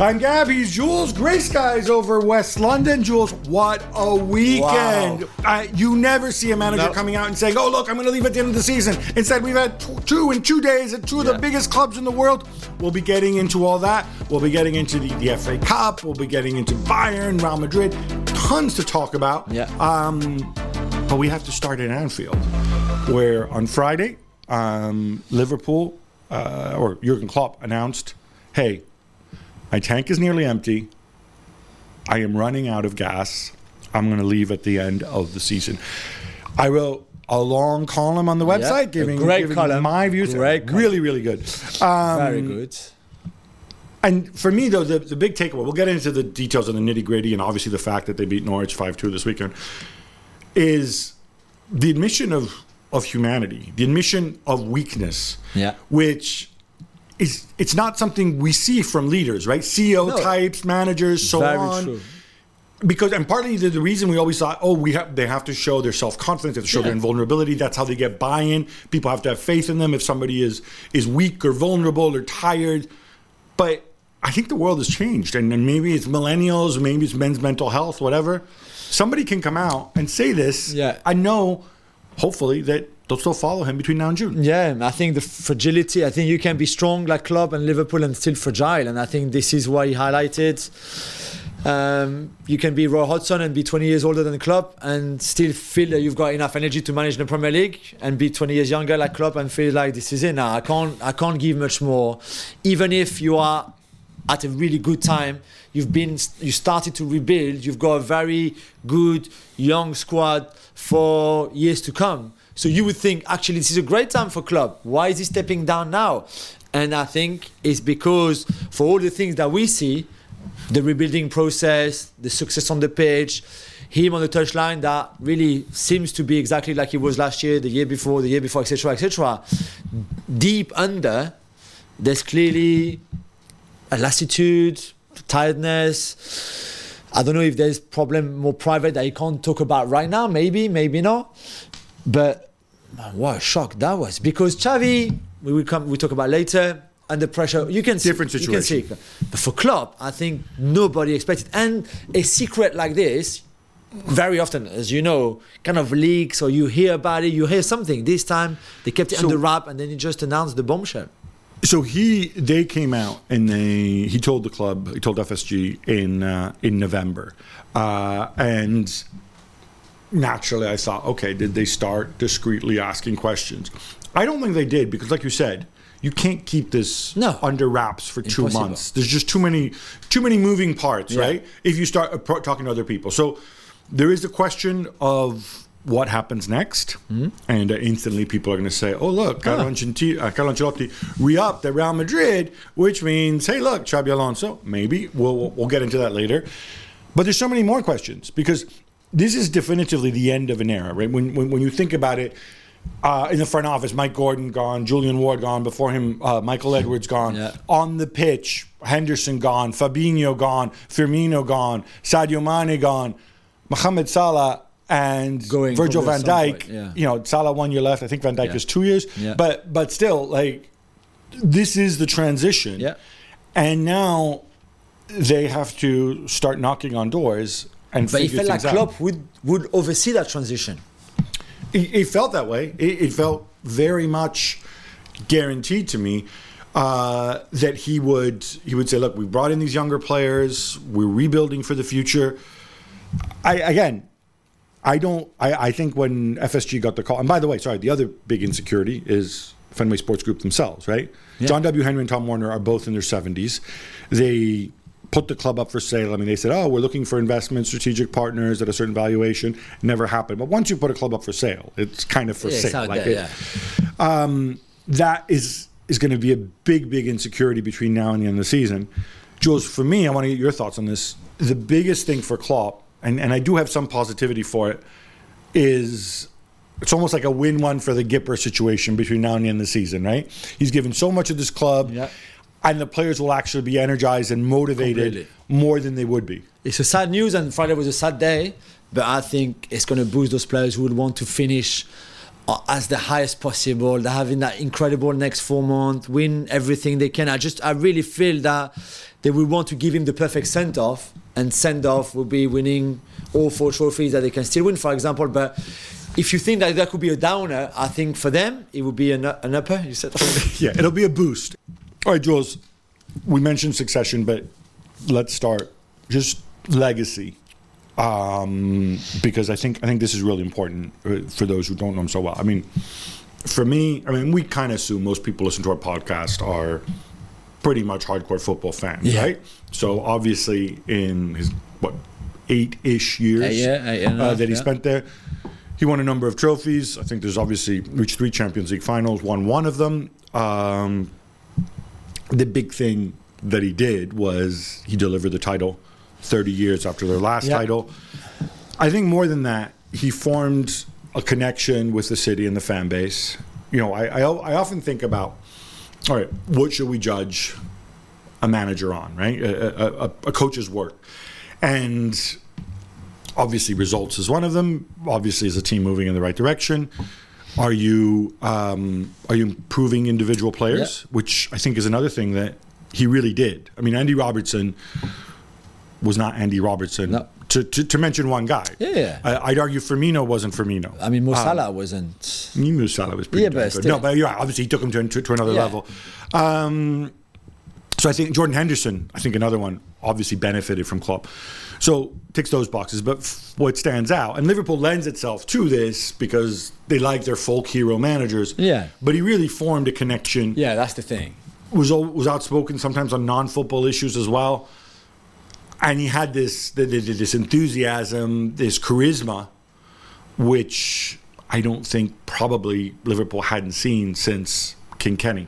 I'm Gabby. Jules. Gray skies over West London. Jules, what a weekend. Wow. I, you never see a manager coming out and saying, oh, look, I'm going to leave at the end of the season. Instead, we've had t- two in two days at two of the biggest clubs in the world. We'll be getting into all that. We'll be getting into the, the FA Cup. We'll be getting into Bayern, Real Madrid. Tons to talk about. Yeah. Um, but we have to start at Anfield, where on Friday, um, Liverpool uh, or Jurgen Klopp announced, "Hey, my tank is nearly empty. I am running out of gas. I'm going to leave at the end of the season." I wrote a long column on the website giving, giving column. my views. Great column. really, really good. Um, Very good. and for me, though, the, the big takeaway, we'll get into the details of the nitty gritty and obviously the fact that they beat Norwich 5 2 this weekend, is the admission of, of humanity, the admission of weakness, Yeah. which is it's not something we see from leaders, right? CEO No. types, managers, so Very on. true. Because and partly the, the reason we always thought, oh, we have they have to show their self confidence, they have to show Yeah. their invulnerability. That's how they get buy in. People have to have faith in them. If somebody is is weak or vulnerable or tired, but I think the world has changed, and, and maybe it's millennials, maybe it's men's mental health, whatever. Somebody can come out and say this. Yeah. I know, hopefully, that they'll still follow him between now and June. Yeah, I think the fragility. I think you can be strong like Klopp and Liverpool and still fragile, and I think this is why he highlighted. Um, you can be Roy Hodgson and be 20 years older than Klopp and still feel that you've got enough energy to manage the Premier League, and be 20 years younger like Klopp and feel like this is it now. I can't, I can't give much more, even if you are at a really good time. You've been, you started to rebuild. You've got a very good young squad for years to come. So you would think actually this is a great time for club. Why is he stepping down now? And I think it's because for all the things that we see, the rebuilding process, the success on the pitch, him on the touchline that really seems to be exactly like he was last year, the year before, the year before, etc., etc. Deep under, there's clearly a lassitude, tiredness. I don't know if there's problem more private that you can't talk about right now. Maybe, maybe not. But man, what a shock that was because Xavi, we will come, we talk about later. Under pressure, you can see- Different You can see, but for Klopp, I think nobody expected. And a secret like this, very often, as you know, kind of leaks or you hear about it, you hear something. This time they kept it So- under wrap, and then he just announced the bombshell. So he they came out and they he told the club he told FSG in uh, in November, uh, and naturally I thought, okay, did they start discreetly asking questions? I don't think they did because, like you said, you can't keep this No. under wraps for two Impossible. months. There's just too many too many moving parts, Yeah. right? If you start appro- talking to other people, so there is the question of what happens next, Hmm? and uh, instantly people are going to say, "Oh, look, Carlo, Ancelotti, uh, Carlo Ancelotti re-upped at Real Madrid," which means, "Hey, look, Xabi Alonso." Maybe we'll- we'll get into that later, but there's so many more questions because this is definitively the end of an era, right? When when, when you think about it. Uh, in the front office, Mike Gordon gone, Julian Ward gone. Before him, uh, Michael Edwards gone. Yeah. On the pitch, Henderson gone, Fabinho gone, Firmino gone, Sadio Mane gone, Mohamed Salah and Going Virgil van Dijk. yeah. You know, Salah one year left. I think Van Dijk Yeah. is two years. But but still, like this is the transition. Yeah. And now they have to start knocking on doors and But it felt like out. Klopp would, would oversee that transition. It, it felt that way. It, it felt very much guaranteed to me uh, that he would he would say, "Look, we brought in these younger players. We're rebuilding for the future." I again, I don't. I, I think when FSG got the call, and by the way, sorry, the other big insecurity is Fenway Sports Group themselves, right? Yeah. John W. Henry and Tom Werner are both in their seventies. They put the club up for sale. I mean, they said, "Oh, we're looking for investment, strategic partners at a certain valuation." Never happened. But once you put a club up for sale, it's kind of for Yeah, it's sale. Like it- um, that is is going to be a big, big insecurity between now and the end of the season. Jules, for me, I want to get your thoughts on this. The biggest thing for Klopp, and, and I do have some positivity for it, is it's almost like a win-win for the Gipper situation between now and the end of the season, right? He's given so much of this club, Yeah. And the players will actually be energized and motivated Completely. more than they would be. It's a sad news, and Friday was a sad day. But I think it's going to boost those players who would want to finish uh, as the highest possible. They're having that incredible next four months, win everything they can. I just, I really feel that they will want to give him the perfect send off, and send off will be winning all four trophies that they can still win, for example. But if you think that that could be a downer, I think for them it would be an, an upper. You said. yeah, it'll be a boost. All right, Jules. We mentioned succession, but let's start just legacy, um, because I think I think this is really important uh, for those who don't know him so well. I mean, for me, I mean, we kind of assume most people listen to our podcast are pretty much hardcore football fans, Yeah. right? So obviously, in his what eight-ish years Eight eight and uh, that he yeah. spent there. He won a number of trophies. I think there's obviously reached three Champions League finals, won one of them. Um, the big thing that he did was he delivered the title 30 years after their last Yeah. title. I think more than that, he formed a connection with the city and the fan base. You know, I, I, I often think about, all right, what should we judge a manager on, right? A, a, a, a coach's work. And obviously, results is one of them. Obviously, is a team moving in the right direction? Are you um, are you improving individual players? Which I think is another thing that he really did. I mean, Andy Robertson was not Andy Robertson. No. To, to, to mention one guy, Yeah. I, I'd argue Firmino wasn't Firmino. I mean, Musala Salah wasn't. Mo Salah was pretty Yeah, but. No, but you're right. Obviously, he took him to, to, to another Yeah. level. Um, so I think Jordan Henderson, I think another one, obviously benefited from Klopp. So ticks those boxes. But f- what stands out, and Liverpool lends itself to this because they like their folk hero managers. Yeah. But he really formed a connection. Yeah, that's the thing. Was was outspoken sometimes on non-football issues as well. And he had this th- th- this enthusiasm, this charisma, which I don't think probably Liverpool hadn't seen since King Kenny.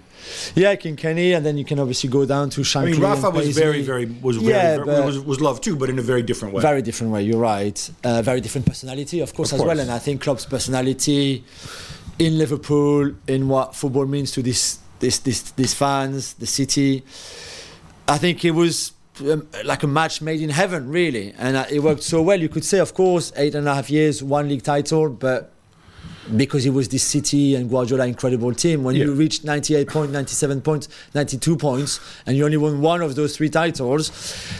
Yeah, Kenny, and then you can obviously go down to Shankly. I mean, Rafa was very, very was Yeah, very- was, was loved too, but in a very different way. Very different way. You're right. Uh, very different personality, of course, Of as well. And I think Klopp's personality in Liverpool, in what football means to this, this, this, these fans, the city. I think it was um, like a match made in heaven, really, and uh, it worked so well. You could say, of course, eight and a half years, one league title, but because it was this City and Guardiola incredible team. When you Yeah. reach 98 points, 97 points, 92 points, and you only won one of those three titles,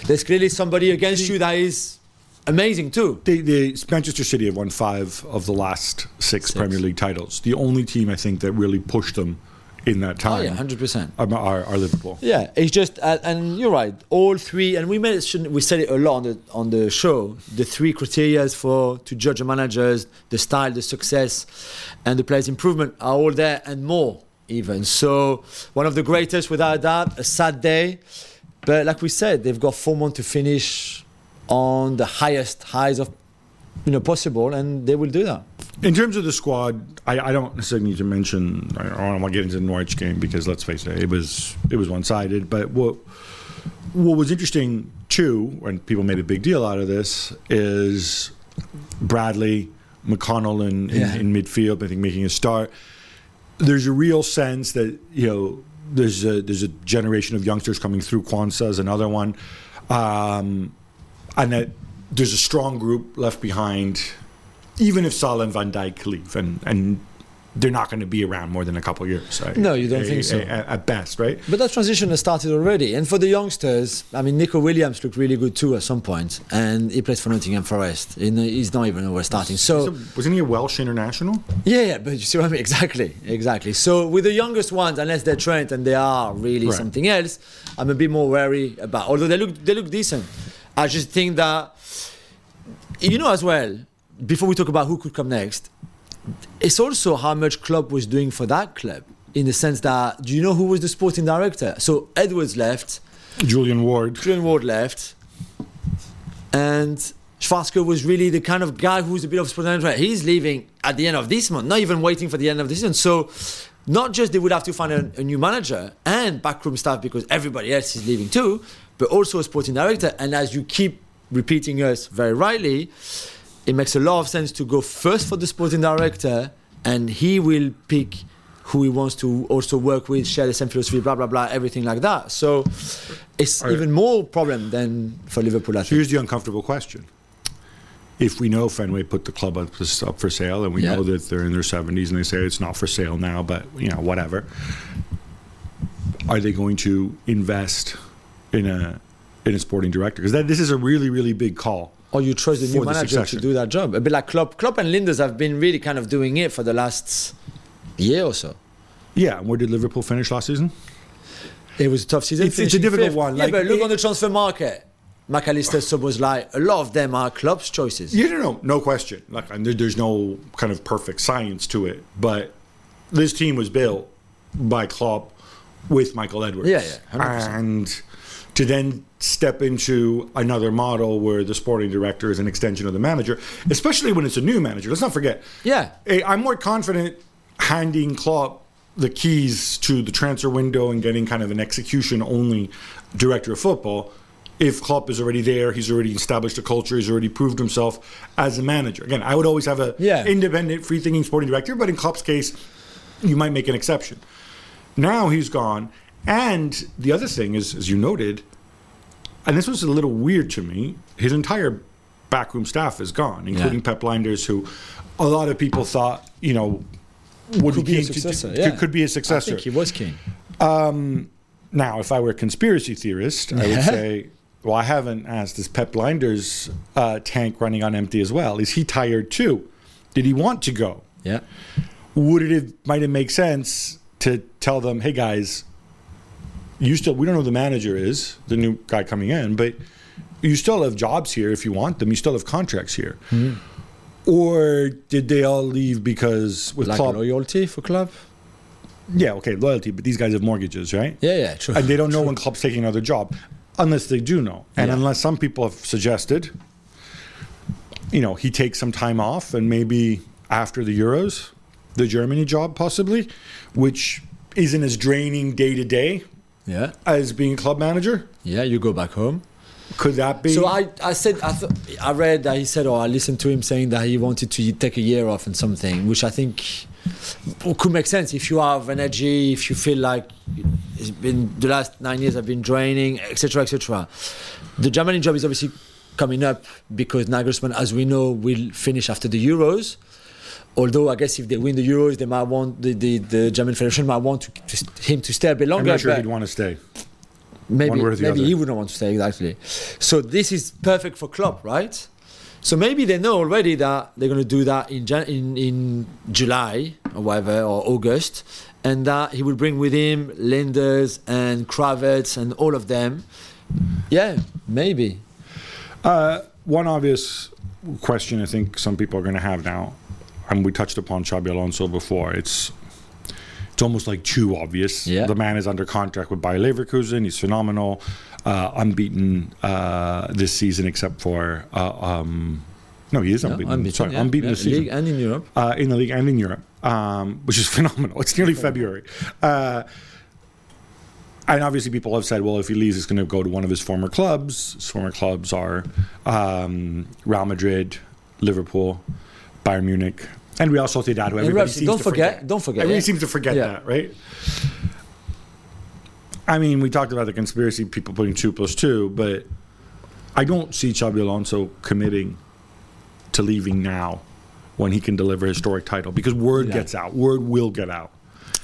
there's clearly somebody against you that is amazing too. the, the Manchester City have won five of the last six, Six. Premier League titles. The only team I think that really pushed them in that time. Oh yeah, 100%. are, are, are Liverpool. Yeah, it's just, uh, and you're right. All three, and we mentioned, we said it a lot on the on the show. The three criteria for to judge a manager's the style, the success, and the player's improvement are all there and more even. So one of the greatest, without a doubt. A sad day, but like we said, they've got four months to finish on the highest highs of you know possible, and they will do that. In terms of the squad, I, I don't necessarily need to mention. I don't want to get into the Norwich game because let's face it, it was it was one sided. But what what was interesting too, and people made a big deal out of this, is Bradley, McConnell in, in, Yeah. in midfield. I think making a start. There's a real sense that you know there's a there's a generation of youngsters coming through. Quansah is another one, um, and that there's a strong group left behind even if Salah and Van Dijk leave, and and they're not going to be around more than a couple of years. right? No, you don't A- think so. a- a- At best, right? But that transition has started already. And for the youngsters, I mean, Neco Williams looked really good too at some point, and he plays for Nottingham Forest. He's not even over starting. So, So, wasn't he a Welsh international? yeah, yeah, but you see what I mean? Exactly, exactly. So, with the youngest ones, unless they're trained and they are really Right. something else, I'm a bit more wary about. Although they look, they look decent. I just think that, you know, as well, before we talk about who could come next, it's also how much Klopp was doing for that club. In the sense that, do you know who was the sporting director? So Edwards left, Julian Ward. Julian Ward left, and Schmadtke was really the kind of guy who's a bit of a sporting director. He's leaving at the end of this month, not even waiting for the end of the season. So, not just they would have to find a, a new manager and backroom staff because everybody else is leaving too, but also a sporting director. And as you keep repeating us very rightly, it makes a lot of sense to go first for the sporting director, and he will pick who he wants to also work with, share the same philosophy, blah blah blah, everything like that. So it's even more problem than for Liverpool. I So here's the uncomfortable question: If we know Fenway put the club up, up for sale, and we Yeah. know that they're in their 70s, and they say it's not for sale now, but you know whatever, are they going to invest in a in a sporting director because this is a really really big call. Or you trust the new manager succession. to do that job. A bit like Klopp. Klopp and Lijnders have been really kind of doing it for the last year or so. Yeah, and where did Liverpool finish last season? It was a tough season. It's- it's a difficult fifth. one, Yeah, but look it- on the transfer market. McAllister, Szoboszlai, a lot of them are Klopp's choices. Yeah, no, no, no question. Like, and there, there's no kind of perfect science to it, but this team was built by Klopp with Michael Edwards. Yeah, yeah, 100%. and to then step into another model where the sporting director is an extension of the manager, especially when it's a new manager. Let's not forget. Yeah. I'm more confident handing Klopp the keys to the transfer window and getting kind of an execution only director of football. If Klopp is already there, he's already established a culture, he's already proved himself as a manager. Again, I would always have a Yeah. independent, free thinking sporting director, but in Klopp's case, you might make an exception. Now he's gone. And the other thing is, as you noted, and this was a little weird to me, his entire backroom staff is gone, including Yeah. Pep Lijnders, who a lot of people thought, you know, would Could be a successor, to- yeah. could be a successor. think he was keen. Now, if I were a conspiracy theorist, I would say, well, I haven't asked, is Pep Lijnders uh, tank running on empty as well? Is he tired too? Did he want to go? Yeah. Would it have, might it make sense to tell them, hey guys, you still, we don't know who the manager is, the new guy coming in, but you still have jobs here if you want them. You still have contracts here. Hmm. Or did they all leave because with Like Klopp? loyalty for Klopp. Yeah, okay, loyalty, but these guys have mortgages, right? Yeah, yeah, true. and they don't know when Klopp's taking another job, unless they do know, and Yeah. unless some people have suggested, you know, he takes some time off, and maybe after the Euros, the Germany job possibly, which isn't as draining day to day Yeah, as being club manager. yeah. You go back home. Could that be? So I, I said, I, th- I read that he said, or I listened to him saying that he wanted to take a year off and something, which I think could make sense if you have energy, if you feel like it's been the last nine years have been draining, etc., etc. The Germany job is obviously coming up because Nagelsmann, as we know, will finish after the Euros. Although I guess if they win the Euros, they might want the, the, the German Federation might want to, to, him to stay a bit longer. I'm not sure he'd want to stay. maybe One way or the maybe other. he wouldn't want to stay exactly. So this is perfect for Klopp, right? So maybe they know already that they're going to do that in in in July or whatever or August, and that he will bring with him Lijnders and Krawietz and all of them. Yeah, maybe. Uh, one obvious question I think some people are going to have now, and we touched upon Xabi Alonso before. It's it's almost like too obvious. Yeah. The man is under contract with Bayer Leverkusen. He's phenomenal, uh, unbeaten uh, this season, except for uh, um, no, he is No, unbeaten. unbeaten, Sorry, yeah, unbeaten yeah, this season league and in Europe. uh, in the league and in Europe, um, which is phenomenal. It's nearly February. Uh, and obviously, people have said, well, if he leaves, he's going to go to one of his former clubs. His former clubs are um, Real Madrid, Liverpool, Bayern Munich, and Real Sociedad. Who everybody Ralph, seems don't to forget- don't forget, Everybody yeah. seems to forget Yeah. that, right? I mean, we talked about the conspiracy people putting two plus two, but I don't see Xabi Alonso committing to leaving now when he can deliver a historic title because word Yeah. gets out. Word will get out.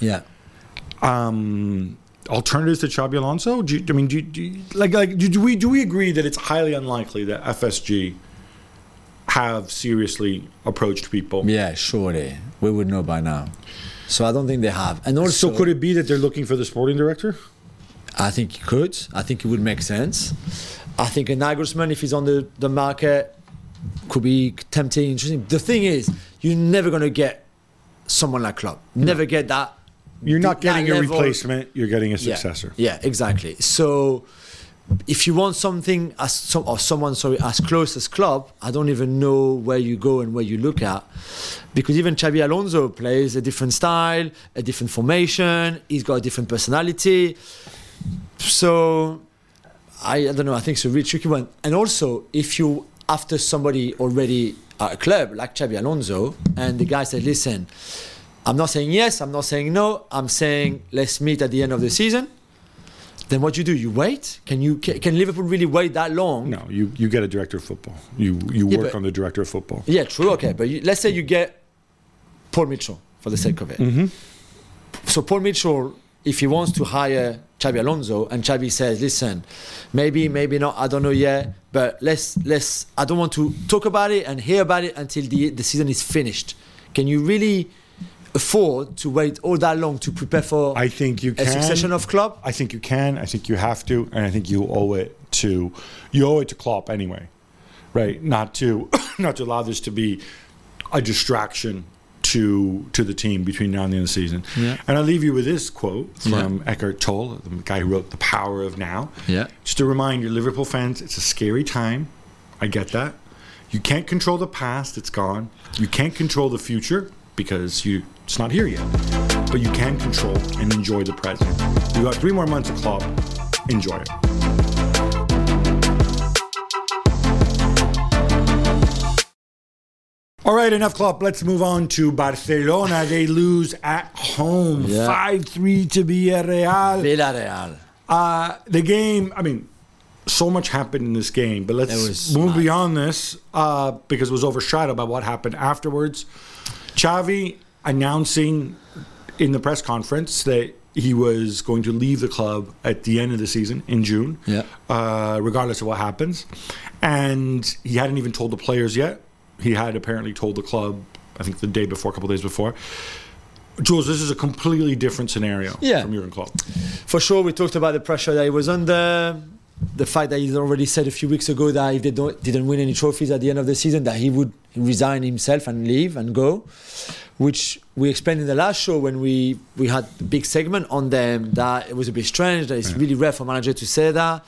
Yeah. Um, alternatives to Xabi Alonso? Do you, I mean, do, you- do you- like like do we do we agree that it's highly unlikely that FSG have seriously approached people? Yeah, surely we would know by now. So I don't think they have. And also, So could it be that they're looking for the sporting director? I think he could. I think it would make sense. I think a Nagelsmann, if he's on the, the market, could be tempting, interesting. The thing is, you're never going to get someone like Klopp. Never get that. You're not getting a level- replacement. You're getting a Yeah. successor. Yeah, exactly. So if you want something as some, or someone sorry as close as Klopp, I don't even know where you go and where you look at, because even Xabi Alonso plays a different style, a different formation. He's got a different personality. So I, I don't know. I think it's a really tricky one. And also, if you after somebody already at a club like Xabi Alonso, and the guy said, "Listen, I'm not saying yes, I'm not saying no. I'm saying let's meet at the end of the season." Then what do you do? You wait? Can you can, can Liverpool really wait that long? No, you you get a director of football. You you Yeah, work but- on the director of football. Yeah, true. Okay, but you, let's say you get Paul Mitchell for the sake of it. Mm-hmm. So Paul Mitchell, if he wants to hire Xabi Alonso, and Xabi says, "Listen, maybe, maybe not. I don't know yet, but let's let's. I don't want to talk about it and hear about it until the the season is finished. Can you really afford to wait all that long to prepare for I think you a succession of Klopp? I think you can. I think you have to, and I think you owe it to you owe it to Klopp anyway, right? Not to not to allow this to be a distraction to to the team between now and the end of the season. Yeah. And I'll leave you with this quote Yeah. from Eckhart Tolle, the guy who wrote The Power of Now. Yeah. Just a reminder, Liverpool fans, it's a scary time. I get that. You can't control the past; it's gone. You can't control the future because you it's not here yet. But you can control and enjoy the present. You got three more months of Klopp. Enjoy it. All right, enough Klopp. Let's move on to Barcelona. They lose at home, Yeah. five three to Villarreal. Villarreal. Uh, the game, I mean, so much happened in this game, but let's move beyond this uh, because it was overshadowed by what happened afterwards. Xavi announcing in the press conference that he was going to leave the club at the end of the season in June, Yeah. uh, regardless of what happens. And he hadn't even told the players yet. He had apparently told the club, I think the day before, a couple days before. Jules, this is a completely different scenario Yeah. from Jurgen Klopp. For sure, we talked about the pressure that he was under. The fact that he's already said a few weeks ago that if they don't, didn't win any trophies at the end of the season, that he would resign himself and leave and go, which we explained in the last show when we, we had a big segment on them that it was a bit strange, that it's really rare for a manager to say that.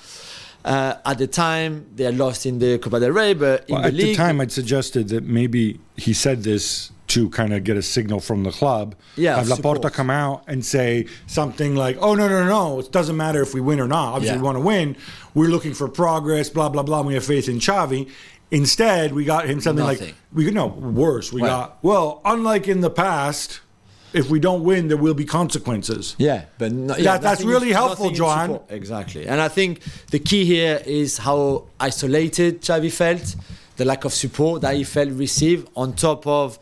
Uh, at the time, they had lost in the Copa del Rey, but in Well, at league, the time, I'd suggested that maybe he said this to kind of get a signal from the club. Yeah, Have Laporta come out and say something like, "Oh no, no, no! It doesn't matter if we win or not. Obviously, Yeah. we want to win. We're looking for progress. Blah blah blah. We have faith in Xavi." Instead, we got him something like Nothing. we no worse. We got well, unlike in the past, if we don't win, there will be consequences. Yeah, but no, yeah, That- that's really helpful, Joan. Exactly, and I think the key here is how isolated Xavi felt, the lack of support that he felt received, on top of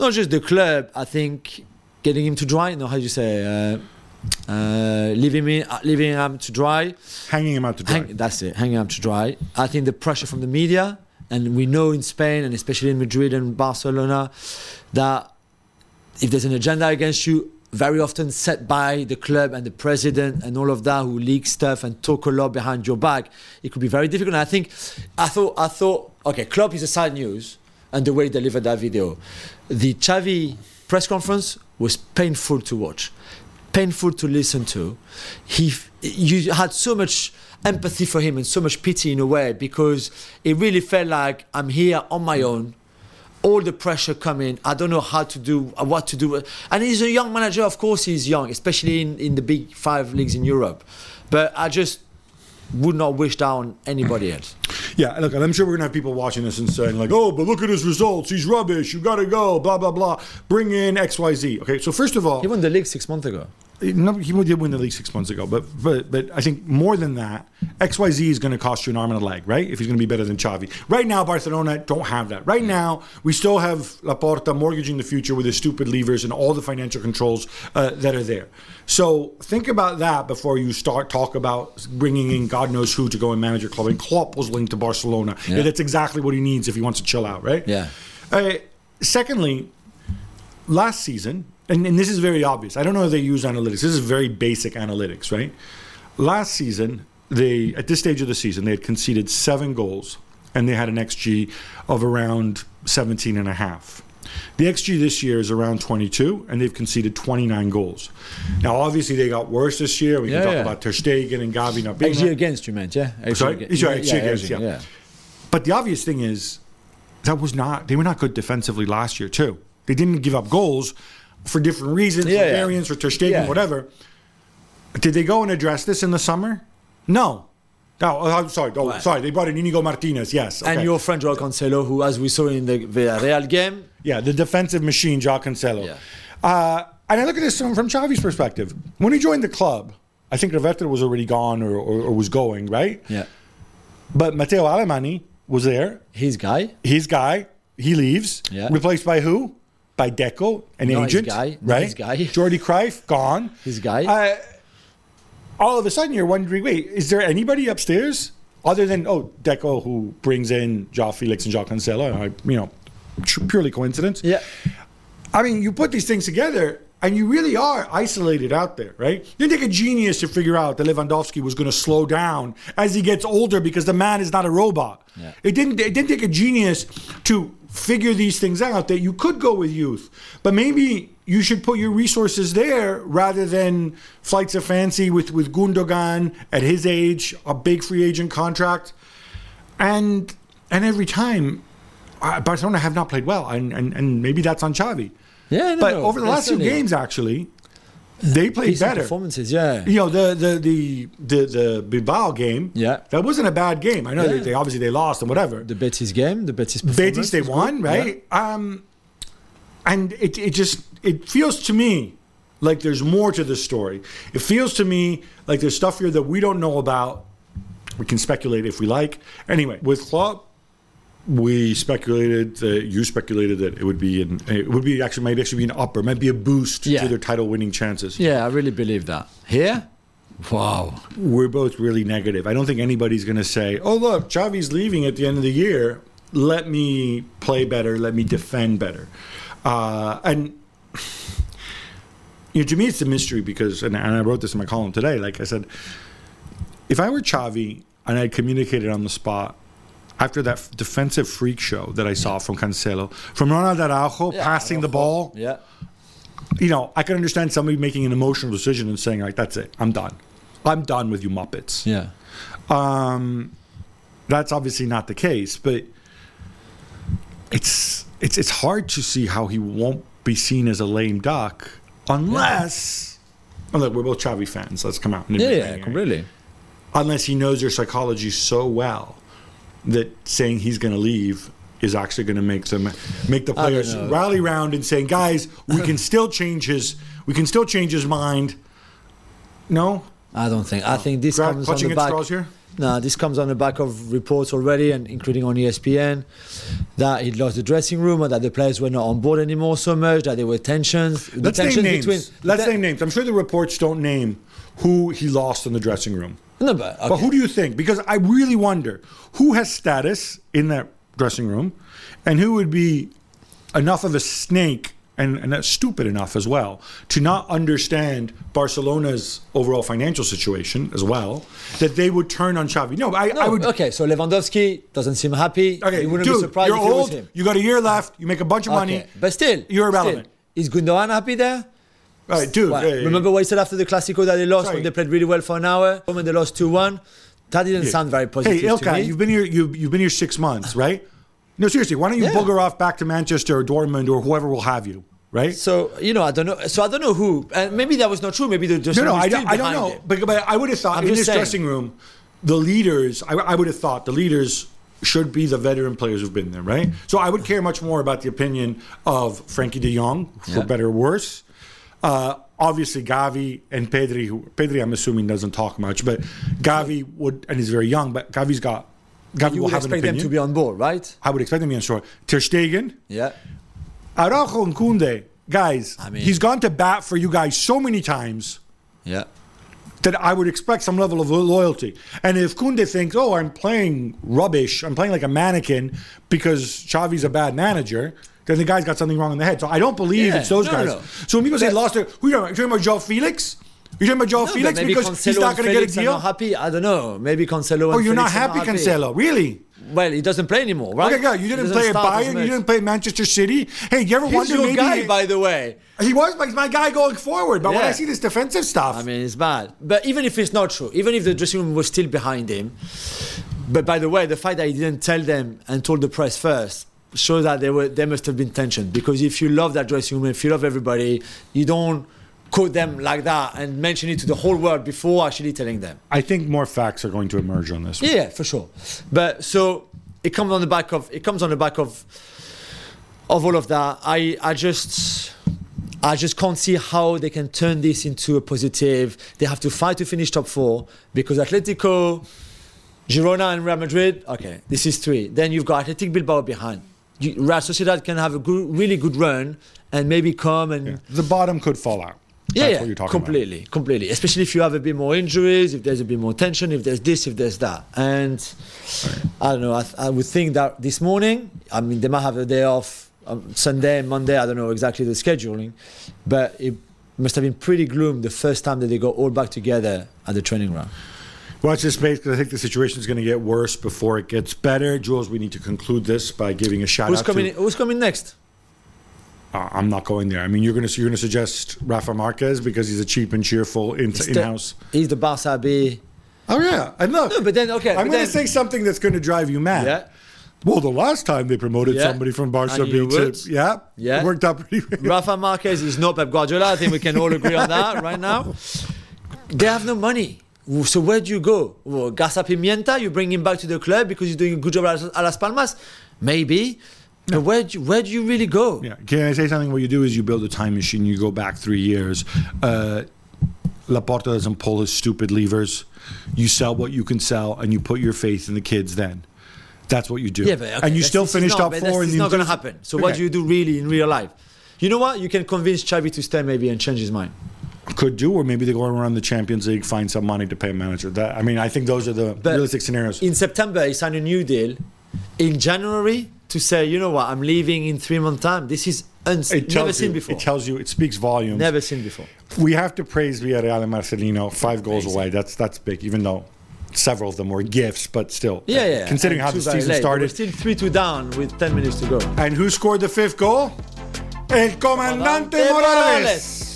not just the club. I think getting him to dry. No, how do you say? Uh, uh, leaving him, uh, leaving him to dry. Hanging him out to dry. Hang, that's it, hanging up to dry. I think the pressure from the media, and we know in Spain and especially in Madrid and Barcelona, that if there's an agenda against you, very often set by the Klopp and the president and all of that who leak stuff and talk a lot behind your back, it could be very difficult. And I think, I thought, I thought, okay, club is a sad news, and the way he delivered that video, the Xavi press conference was painful to watch, painful to listen to. He, you had so much empathy for him and so much pity in a way because it really felt like I'm here on my own all the pressure coming. I don't know how to do, what to do. And he's a young manager. Of course, he's young, especially in, in the big five leagues in Europe. But I just would not wish down anybody else. Yeah, look, I'm sure we're gonna have people watching this and saying like, "Oh, but look at his results. He's rubbish. You gotta go." Blah blah blah. Bring in X Y Z. Okay, so first of all, He won the league six months ago. No, he did win the league six months ago, but but but I think more than that, X Y Z is going to cost you an arm and a leg, right? If he's going to be better than Xavi. Right now, Barcelona don't have that. Right now, we still have Laporta mortgaging the future with his stupid levers and all the financial controls uh, that are there. So think about that before you start talk about bringing in God knows who to go and manage your club. And Klopp was linked to Barcelona. Yeah. Yeah. that's exactly what he needs if he wants to chill out, right? Yeah. Uh, secondly, last season, and, and this is very obvious. I don't know if they use analytics. This is very basic analytics, right? Last season, they at this stage of the season, they had conceded seven goals and they had an XG of around 17 and a half. The XG this year is around 22, and they've conceded 29 goals. Now, obviously, they got worse this year. We Yeah, can talk yeah. about Ter Stegen and Gavi not being XG there. against you meant, yeah? XG Sorry? against- Sorry, XG against, yeah. yeah. But the obvious thing is that was not they were not good defensively last year too. They didn't give up goals for different reasons, Yeah, for yeah. for Ter Stegen, Yeah. whatever. Did they go and address this in the summer? No. No, oh, I'm sorry. Oh, Right. sorry. They brought in Inigo Martinez. Yes. And your friend Joao Cancelo, who, as we saw in the Real game, Yeah, the defensive machine, Joao Cancelo. Yeah. Uh, and I look at this from, from Xavi's perspective. When he joined the club, I think Rivetta was already gone or, or, or was going, right? yeah, But Mateu Alemany was there. his guy, his guy, he leaves. Yeah. Replaced by who? By Deco, an his agent. guy, right? his guy. Jordi Cruyff, gone. his guy. Uh, all of a sudden you're wondering, wait, is there anybody upstairs other than oh Deco who brings in Joao Felix and Cancelo? I, you know, purely coincidence. Yeah. I mean, you put these things together, and you really are isolated out there, right? You didn't take a genius to figure out that Lewandowski was going to slow down as he gets older because the man is not a robot. Yeah. It didn't. It didn't take a genius to figure these things out that you could go with youth, but maybe you should put your resources there rather than flights of fancy with with Gundogan at his age, a big free agent contract, and and every time. uh, Barcelona have not played well, and, and, and maybe that's on Xavi. Yeah, no, But over the last few games, actually, they played Decent better. performances, yeah. You know, the the the the, the Bilbao game. Yeah. that wasn't a bad game. I know they, Yeah. they obviously they lost and whatever. The Betis game, the Betis performance. Betis they won, good. right? Um, and it it just it feels to me like there's more to this story. It feels to me like there's stuff here that we don't know about. We can speculate if we like. Anyway, with Klopp, we speculated that you speculated that it would be an it would be actually might actually be an upper, might be a boost Yeah. to their title winning chances. Yeah, I really believe that. Here? Wow. We're both really negative. I don't think anybody's going to say, "Oh, look, Xavi's leaving at the end of the year. Let me play better. Let me defend better." Uh, and you know, to me, it's a mystery because, and, and I wrote this in my column today. Like I said, if I were Xavi and I communicated on the spot after that f- defensive freak show that I saw from Cancelo, from Ronald Araujo Yeah, passing the ball, Yeah. you know, I can understand somebody making an emotional decision and saying, like, that's it, I'm done. I'm done with you Muppets. Yeah. Um, that's obviously not the case, but it's it's it's hard to see how he won't be seen as a lame duck unless. Oh, look, we're both Xavi fans. Let's come out. and Yeah, yeah, completely. Unless he knows your psychology so well that saying he's going to leave is actually going to make them make the players rally round and saying, "Guys, we can still change his we can still change his mind." No, I don't think. I think this Gra- comes on the back. here. No, this comes on the back of reports already, and including on ESPN, that he'd lost the dressing room, or that the players were not on board anymore so much, that there were tensions. The Let's name tensions names. between. Let's the- name names. I'm sure the reports don't name who he lost in the dressing room. No, but, But who do you think? Because I really wonder who has status in that dressing room and who would be enough of a snake and, and stupid enough as well to not understand Barcelona's overall financial situation as well that they would turn on Xavi. No, I, No, I would. okay, so Lewandowski doesn't seem happy. Okay, you wouldn't dude, be surprised you're if it was old. him. You got a year left. You make a bunch of money. But still, You're still, irrelevant. Is Gundogan happy there? All right, dude. Well, hey, remember what he said after the Clasico that they lost Sorry. when they played really well for an hour, when they lost two one. That didn't sound very positive Hey, to Ilkay, me. you've been here. You've, you've been here six months, right? No, seriously. Why don't you Yeah. booger off back to Manchester or Dortmund or whoever will have you, right? So you know, I don't know. So I don't know who. And maybe that was not true. Maybe they're just No, no, I don't, I don't know. But, but I would have thought I'm in this saying. dressing room, the leaders. I, I would have thought the leaders should be the veteran players who've been there, right? So I would care much more about the opinion of Frenkie De Jong, for Yeah. better or worse. Uh, obviously, Gavi and Pedri. Who, Pedri, I'm assuming, doesn't talk much, but Gavi would, and he's very young. But Gavi's got. Gavi You would have an expect them to be on board, right? I would expect them to be on shore. Ter Stegen, Yeah. Araujo, and Koundé. Guys, I mean- he's gone to bat for you guys so many times Yeah. that I would expect some level of loyalty. And if Koundé thinks, oh, I'm playing rubbish, I'm playing like a mannequin because Xavi's a bad manager, then the guy's got something wrong in the head. So I don't believe Yeah, it's those no, guys. no. So when people say lost their, who are you talking about? You talking about Joao Felix? You talking about Joao No, Felix because Cancelo he's not going to get a Felix are deal? not happy. I don't know. Maybe Cancelo. Oh, you're not Felix are happy, Cancelo? Really? Well, he doesn't play anymore, right? Okay, good. You didn't play at Bayern. You didn't play Manchester City. Hey, you ever He's wonder your maybe guy, by the way. he was like my guy going forward? But when I see this defensive stuff, I mean, it's bad. But even if it's not true, even if the dressing room was still behind him, but by the way, the fact that he didn't tell them and told the press first shows that there were there must have been tension. Because if you love that dressing room, if you love everybody, you don't quote them like that and mention it to the whole world before actually telling them. I think more facts are going to emerge on this. one. Yeah, for sure. But so it comes on the back of it comes on the back of of all of that. I I just I just can't see how they can turn this into a positive. They have to fight to finish top four because Atletico, Girona, and Real Madrid. Okay, this is three. Then you've got Athletic Bilbao behind. You, Real Sociedad can have a good, really good run and maybe come and The bottom could fall out. Yeah, That's yeah, what you're talking completely, completely. Especially if you have a bit more injuries, if there's a bit more tension, if there's this, if there's that. And I don't know. I, I would think that this morning, I mean, they might have a day off um, Sunday and Monday. I don't know exactly the scheduling, but it must have been pretty gloom the first time that they got all back together at the training ground. Watch this space because I think the situation is going to get worse before it gets better. Jules, we need to conclude this by giving a shout Who's out coming? to. Who's coming next? Uh, I'm not going there. I mean, you're going to you're going to suggest Rafa Marquez because he's a cheap and cheerful in He's the- house. He's the boss Barca B. Oh yeah, and look, No, but then okay. I'm going to say something that's going to drive you mad. yeah. Well, the last time they promoted Yeah. somebody from Barca B to yeah, Yeah. it worked out pretty. Well. Rafa Marquez is not Pep Guardiola. I think we can all agree on that right now. They have no money. So where do you go? Well, García Pimienta, you bring him back to the club because he's doing a good job at Las Palmas? Maybe. But where do, you, where do you really go? Yeah. Can I say something? What you do is you build a time machine. You go back three years. Uh, Laporta doesn't pull his stupid levers. You sell what you can sell, and you put your faith in the kids. Then, that's what you do. Yeah, but okay, and you still finished not- top four. It's not going to happen. So what do you do really in real life? You know what? You can convince Xavi to stay maybe and change his mind. Could do, or maybe they go around the Champions League, find some money to pay a manager. That I mean, I think those are the But realistic scenarios. In September, he signed a new deal. In January, to say, you know what, I'm leaving in three months' time. This is uns- It tells never you, seen before. It tells you. It speaks volumes. Never seen before. We have to praise Villarreal and Marcelino. Five goals Amazing. away. That's that's big. Even though several of them were gifts, but still. Yeah, yeah. Considering and how the season late. They were started. still 3 2 down with 10 minutes to go. And who scored the fifth goal? El Comandante Comandante Morales.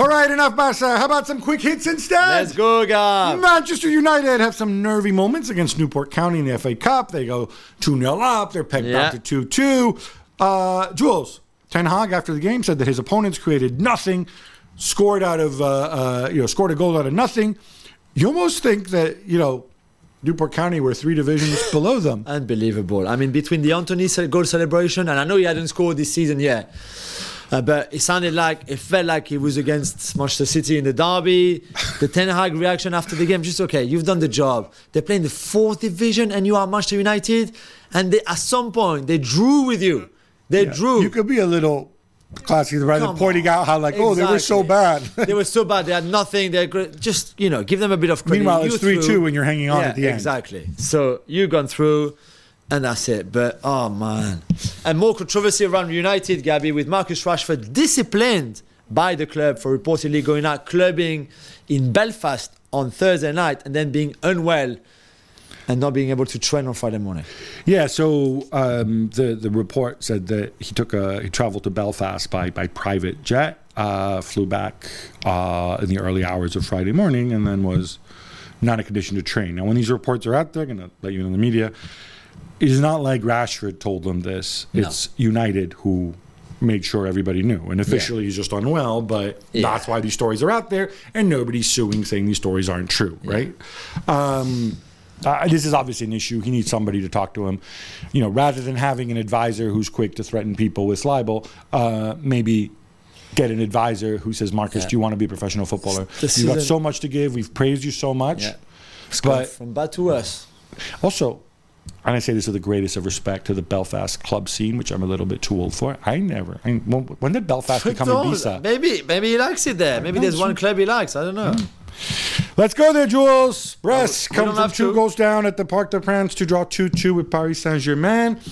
All right, enough Barca. How about some quick hits instead? Let's go, Gav. Manchester United have some nervy moments against Newport County in the FA Cup. They go 2 0 up. They're pegged Yeah. back to 2 2. Uh, Jules, Ten Hag after the game said that his opponents created nothing, scored out of, uh, uh, you know, scored a goal out of nothing. You almost think that, you know, Newport County were three divisions below them. Unbelievable. I mean, between the Antony goal celebration, and I know he hadn't scored this season yet, uh, but it sounded like, it felt like he was against Manchester City in the derby. The Ten Hag reaction after the game, just okay, you've done the job. They're playing the fourth division, and you are Manchester United, and they, at some point, they drew with you. They drew. You could be a little classy rather than Come pointing on. out how, like, oh, they were so bad. They were so bad. They had nothing. Great. Just you know, give them a bit of credit. Meanwhile, You it's 3 2 threw. when you're hanging on yeah, at the end. exactly. So you've gone through, and that's it. But oh man, and more controversy around United, Gabby, with Marcus Rashford disciplined by the club for reportedly going out clubbing in Belfast on Thursday night and then being unwell and not being able to train on Friday morning. Yeah, so um, the the report said that he took a he traveled to Belfast by by private jet, uh, flew back uh, in the early hours of Friday morning, and then was not in a condition to train. Now, when these reports are out there, going to let you know in the media. It is not like Rashford told them this. No. It's United who made sure everybody knew. And officially, he's just unwell, but Yeah. that's why these stories are out there, and nobody's suing saying these stories aren't true, right? Um, uh, this is obviously an issue. He needs somebody to talk to him. You know, rather than having an advisor who's quick to threaten people with libel, uh, maybe get an advisor who says, "Marcus, Yeah. do you want to be a professional footballer? This You've got so much to give. We've praised you so much." Yeah. But from bad to worse. also, and I say this with the greatest of respect to the Belfast club scene, which I'm a little bit too old for. I never. I, when, when did Belfast become Ibiza? Maybe, maybe he likes it there. Maybe there's one club he likes. I don't know. Hmm. Let's go there, Jules. Brest we come from two to. goals down at the Parc des Princes to draw 2 2 with Paris Saint Germain. Do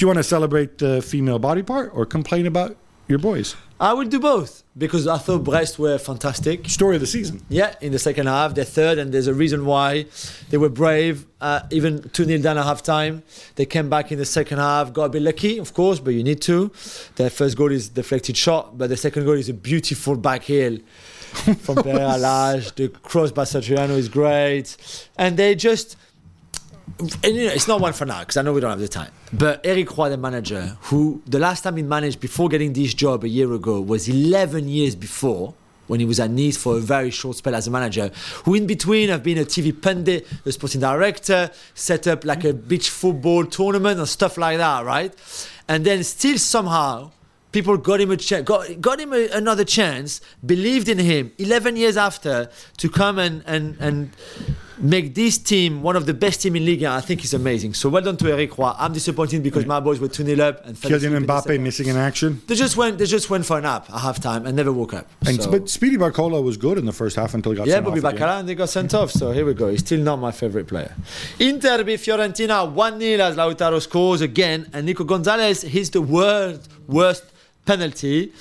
you want to celebrate the female body part or complain about your boys? I will do both because I thought Brest were fantastic. Story of the season. Yeah, in the second half, they're third, and there's a reason why they were brave. Uh, even 2 0 down at half time. They came back in the second half, got a bit lucky, of course, but you need to. Their first goal is deflected shot, but the second goal is a beautiful back heel from Pereira Lage. The cross by Satriano is great. And they just. And you know, it's not one for now because I know we don't have the time. But Eric Roy, the manager, who the last time he managed before getting this job a year ago was 11 years before when he was at Nice for a very short spell as a manager, who in between have been a TV pundit, a sporting director, set up like a beach football tournament and stuff like that, right? And then still somehow people got him a chance, got, got him a, another chance, believed in him 11 years after to come and, and, and make this team one of the best team in league. I think is amazing. So well done to Eric Roy. I'm disappointed because my boys were 2 0 up and Kylian Mbappe missing in action. They just went. They just went for a nap at halftime and never woke up. And, So- But Speedy Barcola was good in the first half until he got yeah, sent Bobby off the end. Barcola, and they got sent off. So here we go. He's still not my favorite player. Inter beat Fiorentina 1 0 as Lautaro scores again, and Nico Gonzalez hits the worst, worst penalty.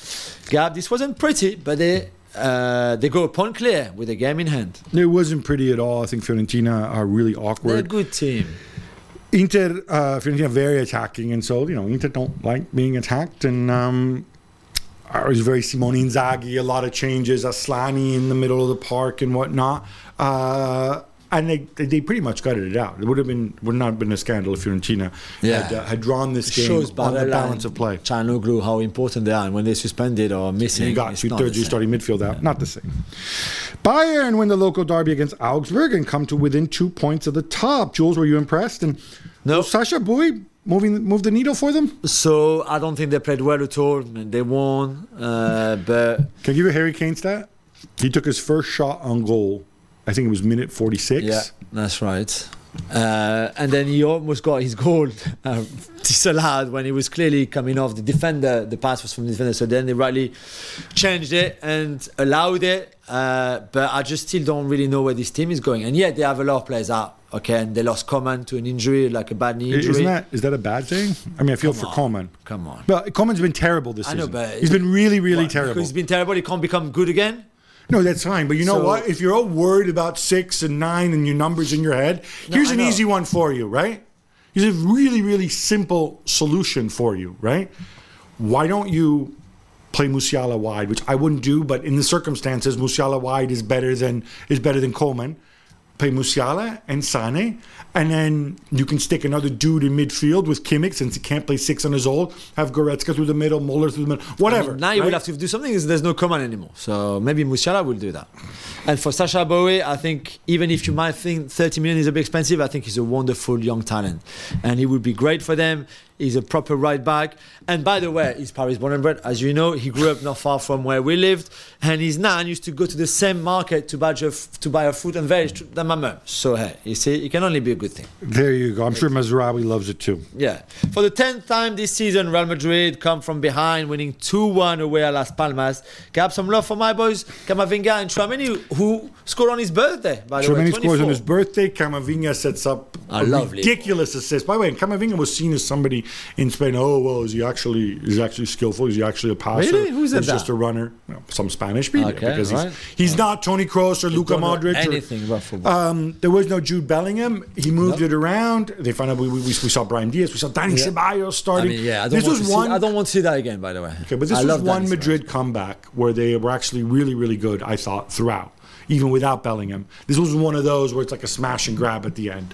Gab, this wasn't pretty, but they uh, they go a point clear with a game in hand. It wasn't pretty at all. I think Fiorentina are really They're a good team. Inter, uh, Fiorentina, very attacking, and so you know Inter don't like being attacked, and um, it was very Simone Inzaghi. A lot of changes, Asllani in the middle of the park and whatnot, uh, and they, they they pretty much gutted it out. It would have been would not have been a scandal if Fiorentina Yeah. had, uh, had drawn this game Shows on the balance of play. Calhanoglu how important they are, and when they're suspended or missing, You got it's two not thirds the of your starting midfield out. Not the same. Bayern win the local derby against Augsburg and come to within two points of the top. Jules, were you impressed? And No. was Sacha Boey moving move the needle for them? So I don't think they played well at all, they won. Uh, but Can I give you a Harry Kane stat? He took his first shot on goal. I think it was minute 46. Yeah, that's right. Uh, and then he almost got his goal uh, disallowed when he was clearly coming off the defender. The pass was from the defender, so then they rightly changed it and allowed it. Uh, but I just still don't really know where this team is going. And yet they have a lot of players out. Okay, and they lost Coman to an injury, like a bad knee injury. Isn't that is that a bad thing? I mean, I feel Come for on. Coleman. Come on. But Coleman's been terrible this I know, but he's been really, really terrible. He's been terrible. He can't become good again. No, that's fine. But you know So- what? If you're all worried about six and nine and your numbers in your head, No, here's an easy one for you, right? Here's a really, really simple solution for you, right? Why don't you play Musiala wide, which I wouldn't do, but in the circumstances, Musiala wide is better than is better than Coleman. Play Musiala and Sane, and then you can stick another dude in midfield with Kimmich since he can't play six on his own. Have Goretzka through the middle, Muller through the middle, whatever. Now you right? will have to do something. There's no Coman anymore, so maybe Musiala will do that. And for Sacha Boey, I think even if you might think 30 million is a bit expensive, I think he's a wonderful young talent, and he would be great for them. He's a proper right back. And by the way, he's Paris born and bred. As you know, he grew up not far from where we lived, and his nan used to go to the same market to buy a, to buy a fruit and veg than my mum. So hey, you see, it can only be a good thing. There you go. I'm sure Mazraoui loves it too. Yeah. For the 10th time this season, Real Madrid come from behind, winning 2 1 away at Las Palmas. Gab some love for my boys, Camavinga and Chouameni, who scored on his birthday, by the way. Chouameni scores on his birthday. Camavinga sets up A a, lovely ridiculous assist. By the way, Camavinga was seen as somebody in Spain. Oh well, is he actually is he actually skillful? Is he actually a passer? Really? Who said Or just a runner? Some Spanish people Okay, because right. he's, he's not Tony Kroos or Luka Don't Modric. or- Anything about football. um, there was no Jude Bellingham. He moved it around. They found out we, we, we saw Brahim Diaz. We saw Danny Yeah. Ceballos I starting. mean, yeah, I don't, this want was to one. see, I don't want to see that again, by the way. Okay, but this I was one Madrid comeback where they were actually really, really good, I thought, throughout, even without Bellingham. This was one of those where it's like a smash and grab at the end.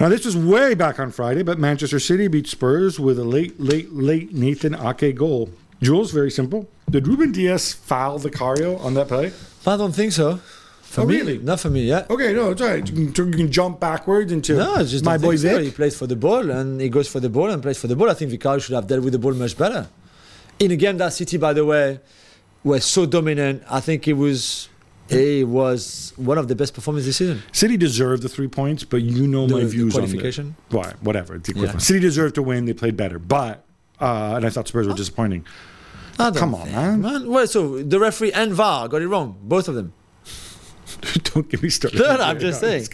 Now, this was way back on Friday, but Manchester City beat Spurs with a late, late, late Nathan Ake goal. Jules, very simple. Did Ruben Dias foul Vicario on that play? I don't think so. For Oh, me, really? Not for me, yeah. Okay, no, it's all right. You can, you can jump backwards into No, I just my boy think so. Vic. He plays for the ball and he goes for the ball and plays for the ball. I think Vicario should have dealt with the ball much better. In a game that City, by the way, was so dominant, I think it was it was one of the best performances this season. City deserved the three points, but you know The- my the views on it. qualification? Why? Whatever. It's the equivalent. Yeah. City deserved to win. They played better, but uh, and I thought Spurs were disappointing. Come on, think- man. Well, so the referee and VAR got it wrong, both of them. Don't get me started. No, no, I'm just saying.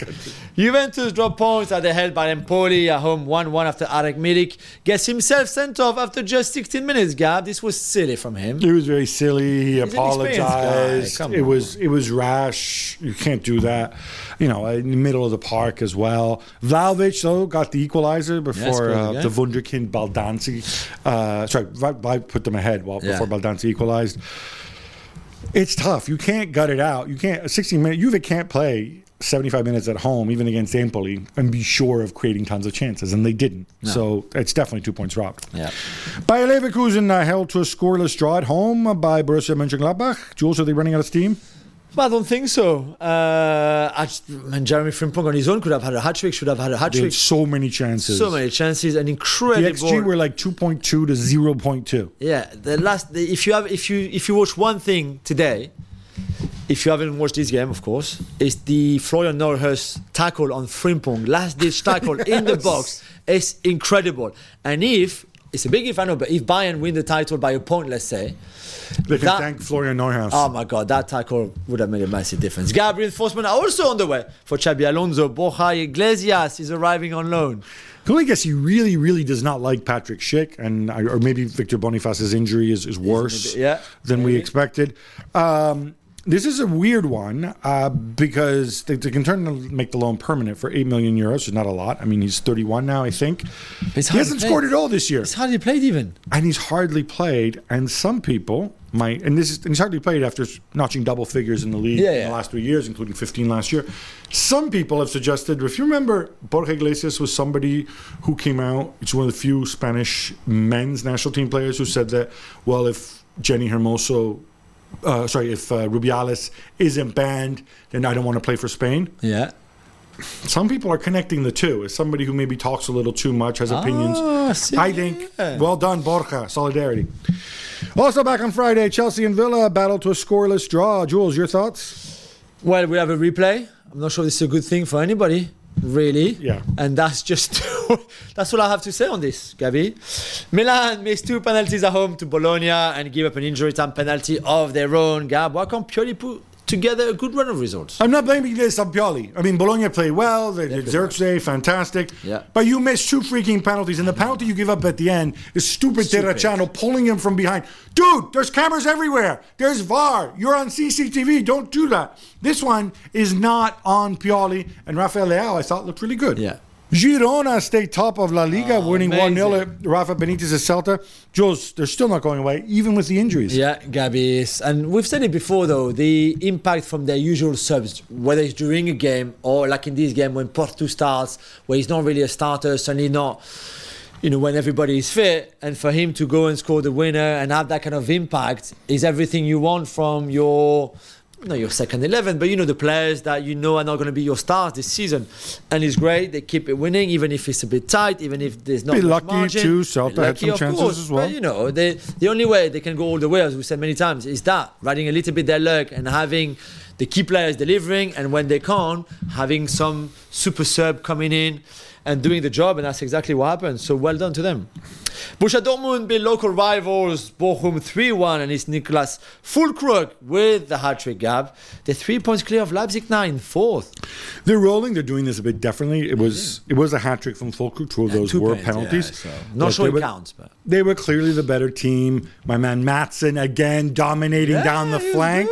Juventus drop points at the held by Empoli at home 1 1 after Arek Milik gets himself sent off after just 16 minutes, Gab. This was silly from him. It was very silly. He He's an experienced guy. apologized. It on. was it was rash. You can't do that. You know, in the middle of the park as well. Vlahovic though got the equalizer before uh, the Wunderkind Baldanzi. Uh, sorry, I put them ahead while, Yeah. before Baldanzi equalized. It's tough. You can't gut it out. You can't. 16 minutes. Juve can't play 75 minutes at home, even against Empoli, and be sure of creating tons of chances, and they didn't. So it's definitely two points dropped. Yeah. Bayer Leverkusen uh, held to a scoreless draw at home by Borussia Mönchengladbach. Jules, are they running out of steam? But I don't think so. Uh, I man, Jeremy Frimpong on his own could have had a hat trick, should have had a hat trick. so many chances. So many chances, an incredible. The. XG were like 2.2 to 0.2. Yeah, the last the, if you have if you if you watch one thing today, if you haven't watched this game, of course, is the Florian Neuhaus tackle on Frimpong, last ditch tackle in the box. It's incredible. And if, it's a big if I know, but if Bayern win the title by a point, let's say, They can That- thank Florian Neuhaus. oh my God, that tackle would have made a massive difference. Gab reinforcement are also on the way for Xabi Alonso. Borja Iglesias is arriving on loan. Can I guess he really, really does not like Patrick Schick, and or maybe Victor Boniface's injury is, is worse yeah, than we expected. Um, this is a weird one uh, because they, they can turn to make the loan permanent for eight million euros. Which is not a lot. I mean, he's thirty-one now, I think. He's He hasn't scored at all this year, It's hardly played even. and he's hardly played. And some people might, and this is, and he's hardly played after notching double figures in the league Yeah, in yeah. the last three years, including fifteen last year. Some people have suggested, if you remember, Borja Iglesias was somebody who came out. He's one of the few Spanish men's national team players who said that, well, if Jenni Hermoso. Uh, sorry, if uh, Rubiales isn't banned, then I don't want to play for Spain. Yeah. Some people are connecting the two. As somebody who maybe talks a little too much, has opinions. Ah, see, I think, yeah. well done, Borja. Solidarity. Also back on Friday, Chelsea and Villa battled to a scoreless draw. Jules, your thoughts? Well, we have a replay. I'm not sure this is a good thing for anybody, really. Yeah. And that's just that's all I have to say on this, Gabi. Milan missed two penalties at home to Bologna and give up an injury time penalty of their own. Gab, why can't Pioli put together a good run of results? I'm not blaming this on Pioli. I mean, Bologna played well. They did Zirkzee, fantastic. Yeah. But you missed two freaking penalties, and the penalty you give up at the end is stupid, Stupid. Terracciano pulling him from behind. Dude, there's cameras everywhere. There's VAR. You're on CCTV. Don't do that. This one is not on Pioli, and Rafael Leao, I thought, looked really good. Yeah. Girona stay top of La Liga, Oh, winning 1 0 amazing. at Rafa Benitez's Celta. Jules, they're still not going away, even with the injuries. Yeah, Gabi. is- And we've said it before, though, the impact from their usual subs, whether it's during a game or like in this game when Portu starts, where he's not really a starter, certainly not, you know, when everybody is fit. And for him to go and score the winner and have that kind of impact is everything you want from your. Not your second 11, but you know the players that you know are not going to be your stars this season. And it's great. They keep it winning, even if it's a bit tight, even if there's not Be lucky margin. too, Celta had some of chances course, as well. But, you know, they, the only way they can go all the way, as we said many times, is that riding a little bit their luck and having the key players delivering, and when they can't, having some super sub coming in and doing the job, and that's exactly what happened. So well done to them. Borussia Dortmund beat local rivals Bochum 3-1, and it's Niklas Fulkrug with the hat-trick Gab. They're three points clear of Leipzig 9, fourth. They're rolling. They're doing this a bit differently. It was it was a hat trick from Fulkrug. Two of those two were points, yeah, penalties. so not sure it were- counts, but- they were clearly the better team. My man Maatsen again dominating Yeah, down the flank.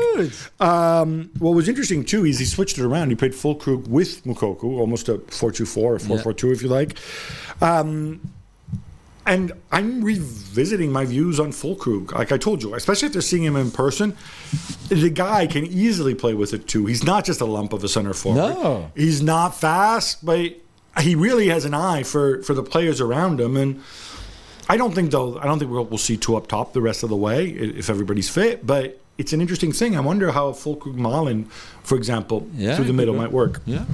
Um, what was interesting too is he switched it around. He played Fulkrug with Moukoko, almost a 4-2-4 or 4-4-2 if you like. Um, and I'm revisiting my views on Fulkrug. Like I told you, especially after seeing him in person, the guy can easily play with it too. He's not just a lump of a center forward. No. He's not fast, but he really has an eye for, for the players around him. And I don't think though. I don't think we'll, we'll see two up top the rest of the way if everybody's fit. But it's an interesting thing. I wonder how Fulkrug Malen, for example, Yeah, through the middle might work. Yeah.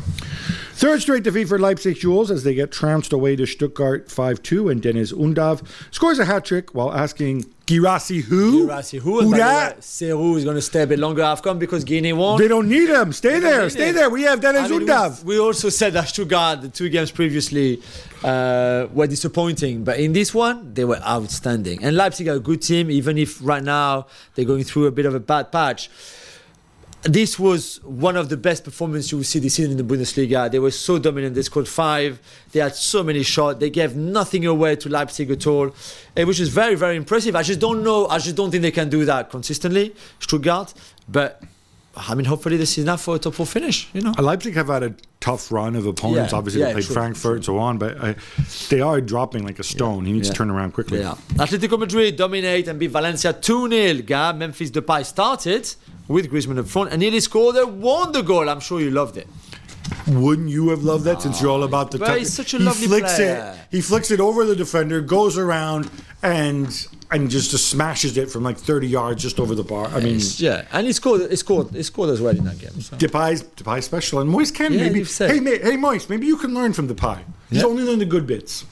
Third straight defeat for Leipzig Jules as they get trounced away to Stuttgart 5-2 and Deniz Undav scores a hat trick while asking Guirassy who? Guirassy, who? Who that? way, Serhou is going to stay a bit longer AFCON because Guinea won. They don't need him. Stay there. Stay him. there. We have Deniz I mean, Undav. we, we also said that Stuttgart, the two games previously, uh, were disappointing, but in this one, they were outstanding. And Leipzig are a good team, even if right now they're going through a bit of a bad patch. This was one of the best performances you will see this season in the Bundesliga. They were so dominant. They scored five. They had so many shots. They gave nothing away to Leipzig at all, eh, which is very, very impressive. I just don't know. I just don't think they can do that consistently, Stuttgart. But I mean, hopefully this is enough for a top four finish. You know. Leipzig have had a tough run of opponents. Yeah, Obviously, yeah, they played true, Frankfurt and so on, but uh, they are dropping like a stone. He needs Yeah. to turn around quickly. Yeah. Atletico Madrid dominate and beat Valencia 2 0. Gab, Memphis Depay started with Griezmann up front and nearly scored a wonder goal. I'm sure you loved it. Wouldn't you have loved that since you're all about the But he's such a he lovely flicks player. it. He flicks it over the defender, goes around, and and just, just smashes it from like 30 yards just over the bar. I mean, Yeah, and he scored. He scored. He scored as well in that game. So. Depay's Depay's special, and Moise can Yeah, maybe. Hey, ma- hey, Moise, maybe you can learn from Depay. He's Yeah. only learned the good bits.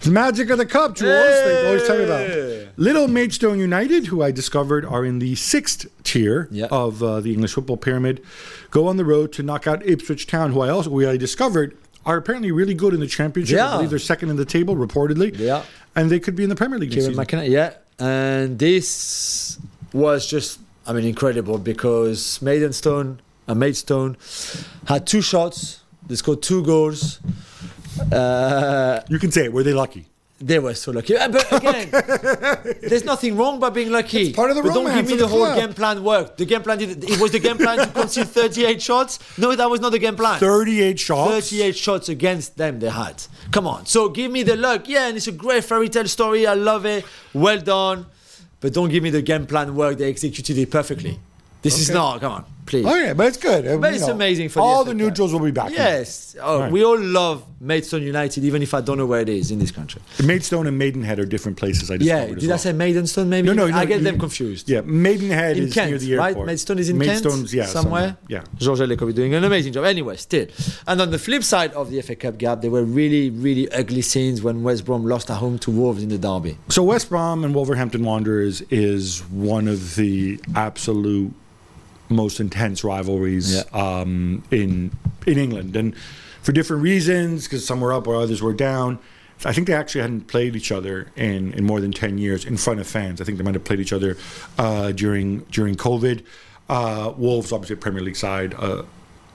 The magic of the cup, Jules. They always tell me about. Little Maidstone United, who I discovered are in the sixth tier Yeah. of uh, the English football pyramid, go on the road to knock out Ipswich Town, who I also we I discovered are apparently really good in the championship. I Yeah. believe they're second in the table, reportedly. Yeah. And they could be in the Premier League Kieran season. McKenna, yeah. And this was just, I mean, incredible because Maidenstone, uh, Maidstone had two shots. They scored two goals. Uh, You can say it. Were they lucky? They were so lucky. Uh, But again, there's nothing wrong by being lucky. It's part of the but don't give me the, the whole game plan work. The game plan did. It was the game plan to concede 38 shots. No, that was not the game plan. 38 shots. 38 shots against them they had. Come on. So give me the luck. Yeah, and it's a great fairy tale story. I love it. Well done. But don't give me the game plan work. They executed it perfectly. This is not. Come on, please. Oh, yeah, but it's good. But you it's know, amazing for all FA the neutrals will be back. Yes. Oh, Right. We all love Maidstone United, even if I don't know where it is in this country. Maidstone and Maidenhead are different places. I just Yeah. Did I say Maidenstone? Maybe. No, no, no, I get you- them confused. Yeah, Maidenhead In is Kent, near the right? airport. Maidstone is in Maidstone's, Kent, yeah, somewhere. Yeah. George Elokobi doing an amazing job. Anyway, still. And on the flip side of the FA Cup Gab, there were really, really ugly scenes when West Brom lost at home to Wolves in the derby. So West Brom and Wolverhampton Wanderers is one of the absolute most intense rivalries Yeah. um, in in England, and for different reasons, because some were up or others were down. I think they actually hadn't played each other in, in more than ten years in front of fans. I think they might have played each other uh, during during COVID. Uh, Wolves, obviously, a Premier League side, uh,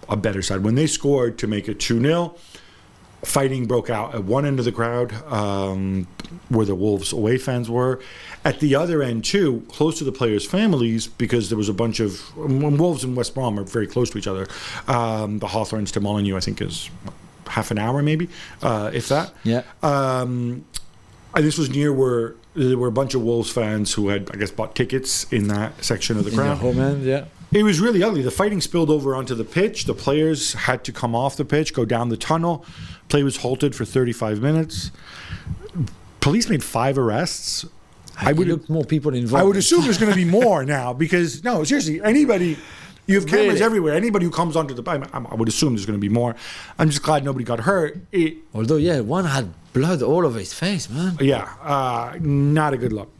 a better side. When they scored to make it two 0 fighting broke out at one end of the crowd um, where the wolves away fans were at the other end too close to the players families because there was a bunch of when wolves and west brom are very close to each other um, the hawthorns to Molineux i think is half an hour maybe uh, if that Yeah. um, and this was near where there were a bunch of wolves fans who had i guess bought tickets in that section of the the crowd home end, yeah. it was really ugly. The fighting spilled over onto the pitch. The players had to come off the pitch, go down the tunnel. Play was halted for 35 minutes. Police made five arrests. I I would look more people involved. I would assume there's going to be more now because no, seriously, anybody. You have cameras Really? everywhere. Anybody who comes onto the, I, I would assume there's going to be more. I'm just glad nobody got hurt. It, Although, yeah, one had blood all over his face, man. yeah, uh, not a good look.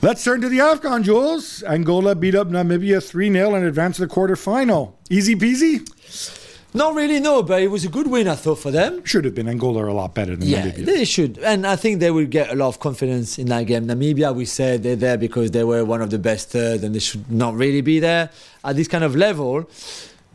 Let's turn to the AFCON, Jules. Angola beat up Namibia 3 0 and advance to the quarterfinal. Easy peasy? Not really, no, but it was a good win, I thought, for them. Should have been. Angola are a lot better than Yeah, Namibia. they should. And I think they will get a lot of confidence in that game. Namibia, we said they're there because they were one of the best third and they should not really be there at this kind of level.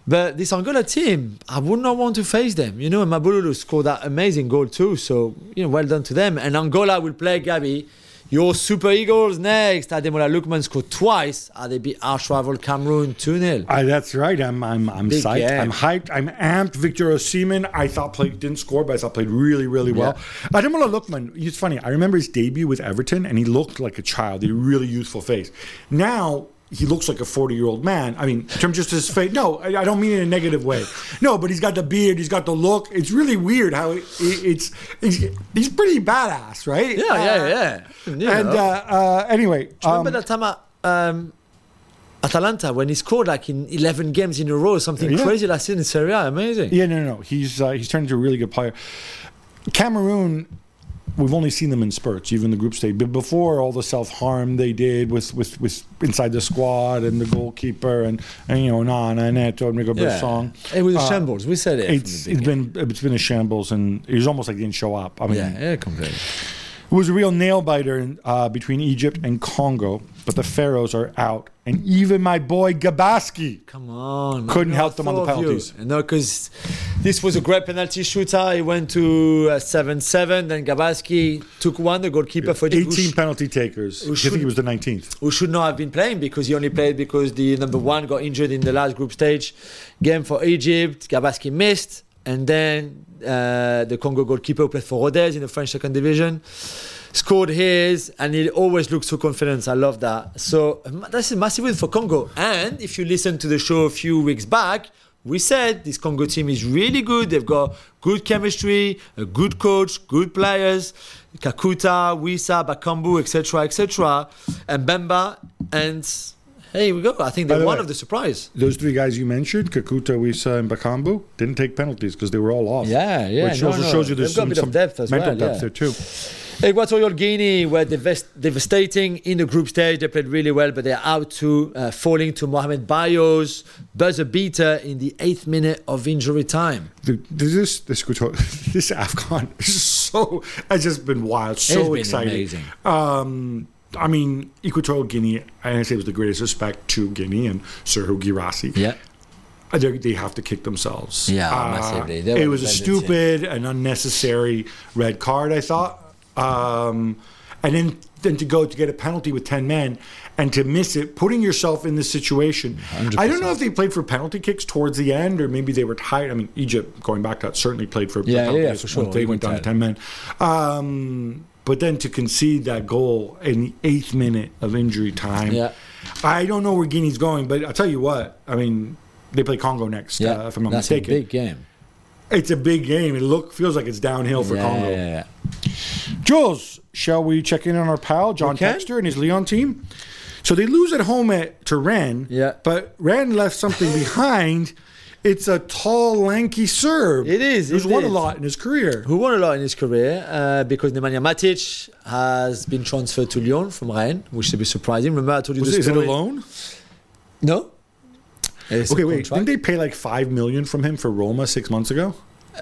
But this Angola team, I would not want to face them. You know, and Mabululu scored that amazing goal too. So, you know, well done to them. And Angola will play Gabi. Your Super Eagles next. Ademola Lookman scored twice. Uh, they beat arch rival Cameroon 2 0. Uh, that's right. I'm I'm I'm Big psyched. game. I'm hyped. I'm amped. Victor Osimhen, I thought played didn't score, but I thought played really really well. Ademola Lookman, it's funny. I remember his debut with Everton, and he looked like a child. He had a really youthful face. Now he looks like a 40 year old man. I mean, in terms of just his face. No, I, I don't mean it in a negative way. No, but he's got the beard. He's got the look. It's really weird how it, it, it's, he's he's pretty badass, right? Yeah, yeah, yeah. You And uh, uh, anyway, you um, remember that time at um, Atalanta when he scored like in 11 games in a row, something Yeah. crazy last season in Serie A? Amazing. Yeah, no, no, no. He's uh, he's turned into a really good player. Cameroon, we've only seen them in spurts, even the group stage. But before all the self harm they did with, with, with inside the squad and the goalkeeper and, and you know Nana Neto and Rigo Yeah. Song. It was a Uh, shambles. We said it. It's it's been it's been a shambles and it was almost like he didn't show up. I mean, Yeah, yeah, completely. It was a real nail biter uh, between Egypt and Congo, but the Pharaohs are out, and even my boy Gabaski Come on. Couldn't No, help them on the thought of you. penalties. No, because this was a great penalty shooter. He went to uh, 7 7. Then Gabaski took one, the goalkeeper for the 18 penalty takers. I think should- he was the 19th. who should not have been playing because he only played because the number one got injured in the last group stage game for Egypt. Gabaski missed, and then uh, the Congo goalkeeper who played for Rodez in the French second division scored his, and he always looks so confident. I love that. So that's a massive win for Congo. And if you listen to the show a few weeks back. We said this Congo team is really good. They've got good chemistry, a good coach, good players, Kakuta, Wissa, Bakambu, etc., etc., and Mbemba. And hey, here we go. I think they're the one way- of the surprise. Those three guys you mentioned, Kakuta, Wissa, and Bakambu, didn't take penalties because they were all off. Yeah, yeah, Which no, also no. shows you there's They've got a some, some depth as mental well, depth yeah. there too. Equatorial Guinea were devast- devastating in the group stage. They played really well, but they're out to uh, falling to Mohamed Bayo's buzzer beater in the eighth minute of injury time. The, this this this Afcon is so has just been wild, so It's been exciting. amazing. Um, I mean, Equatorial Guinea, I say with the greatest respect to Guinea and Serhou Guirassy. Yeah. Uh, They, they have to kick themselves. Yeah, Uh. It was a stupid and unnecessary red card, I thought. Um, and then, then to go to get a penalty with 10 men and to miss it, putting yourself in this situation. I don't know if they played for penalty kicks towards the end or maybe they were tired. I mean, Egypt, going back to that, certainly played for Yeah, penalty yeah, kicks for sure. They went down to 10 men. Um, but then to concede that goal in the eighth minute of injury time. Yeah. I don't know where Guinea's going, but I'll tell you what. I mean, they play Congo next, Yeah. uh, if I'm not That's mistaken. a big game. It's a big game. It look feels like it's downhill for yeah, Congo. yeah, yeah. Jules, shall we check in on our pal John We. Textor and his Leon team? So they lose at home at to Rennes. Yeah. But Rennes left something behind. It's a tall, lanky Serb. It is, Who's it won a lot in his career. Who won a lot in his career uh, because Nemanja Matic has been transferred to Lyon from Rennes, which should be surprising. Remember, I told you Was the it, is it a loan? No. It's Okay, wait. Didn't they pay like five million from him for Roma six months ago?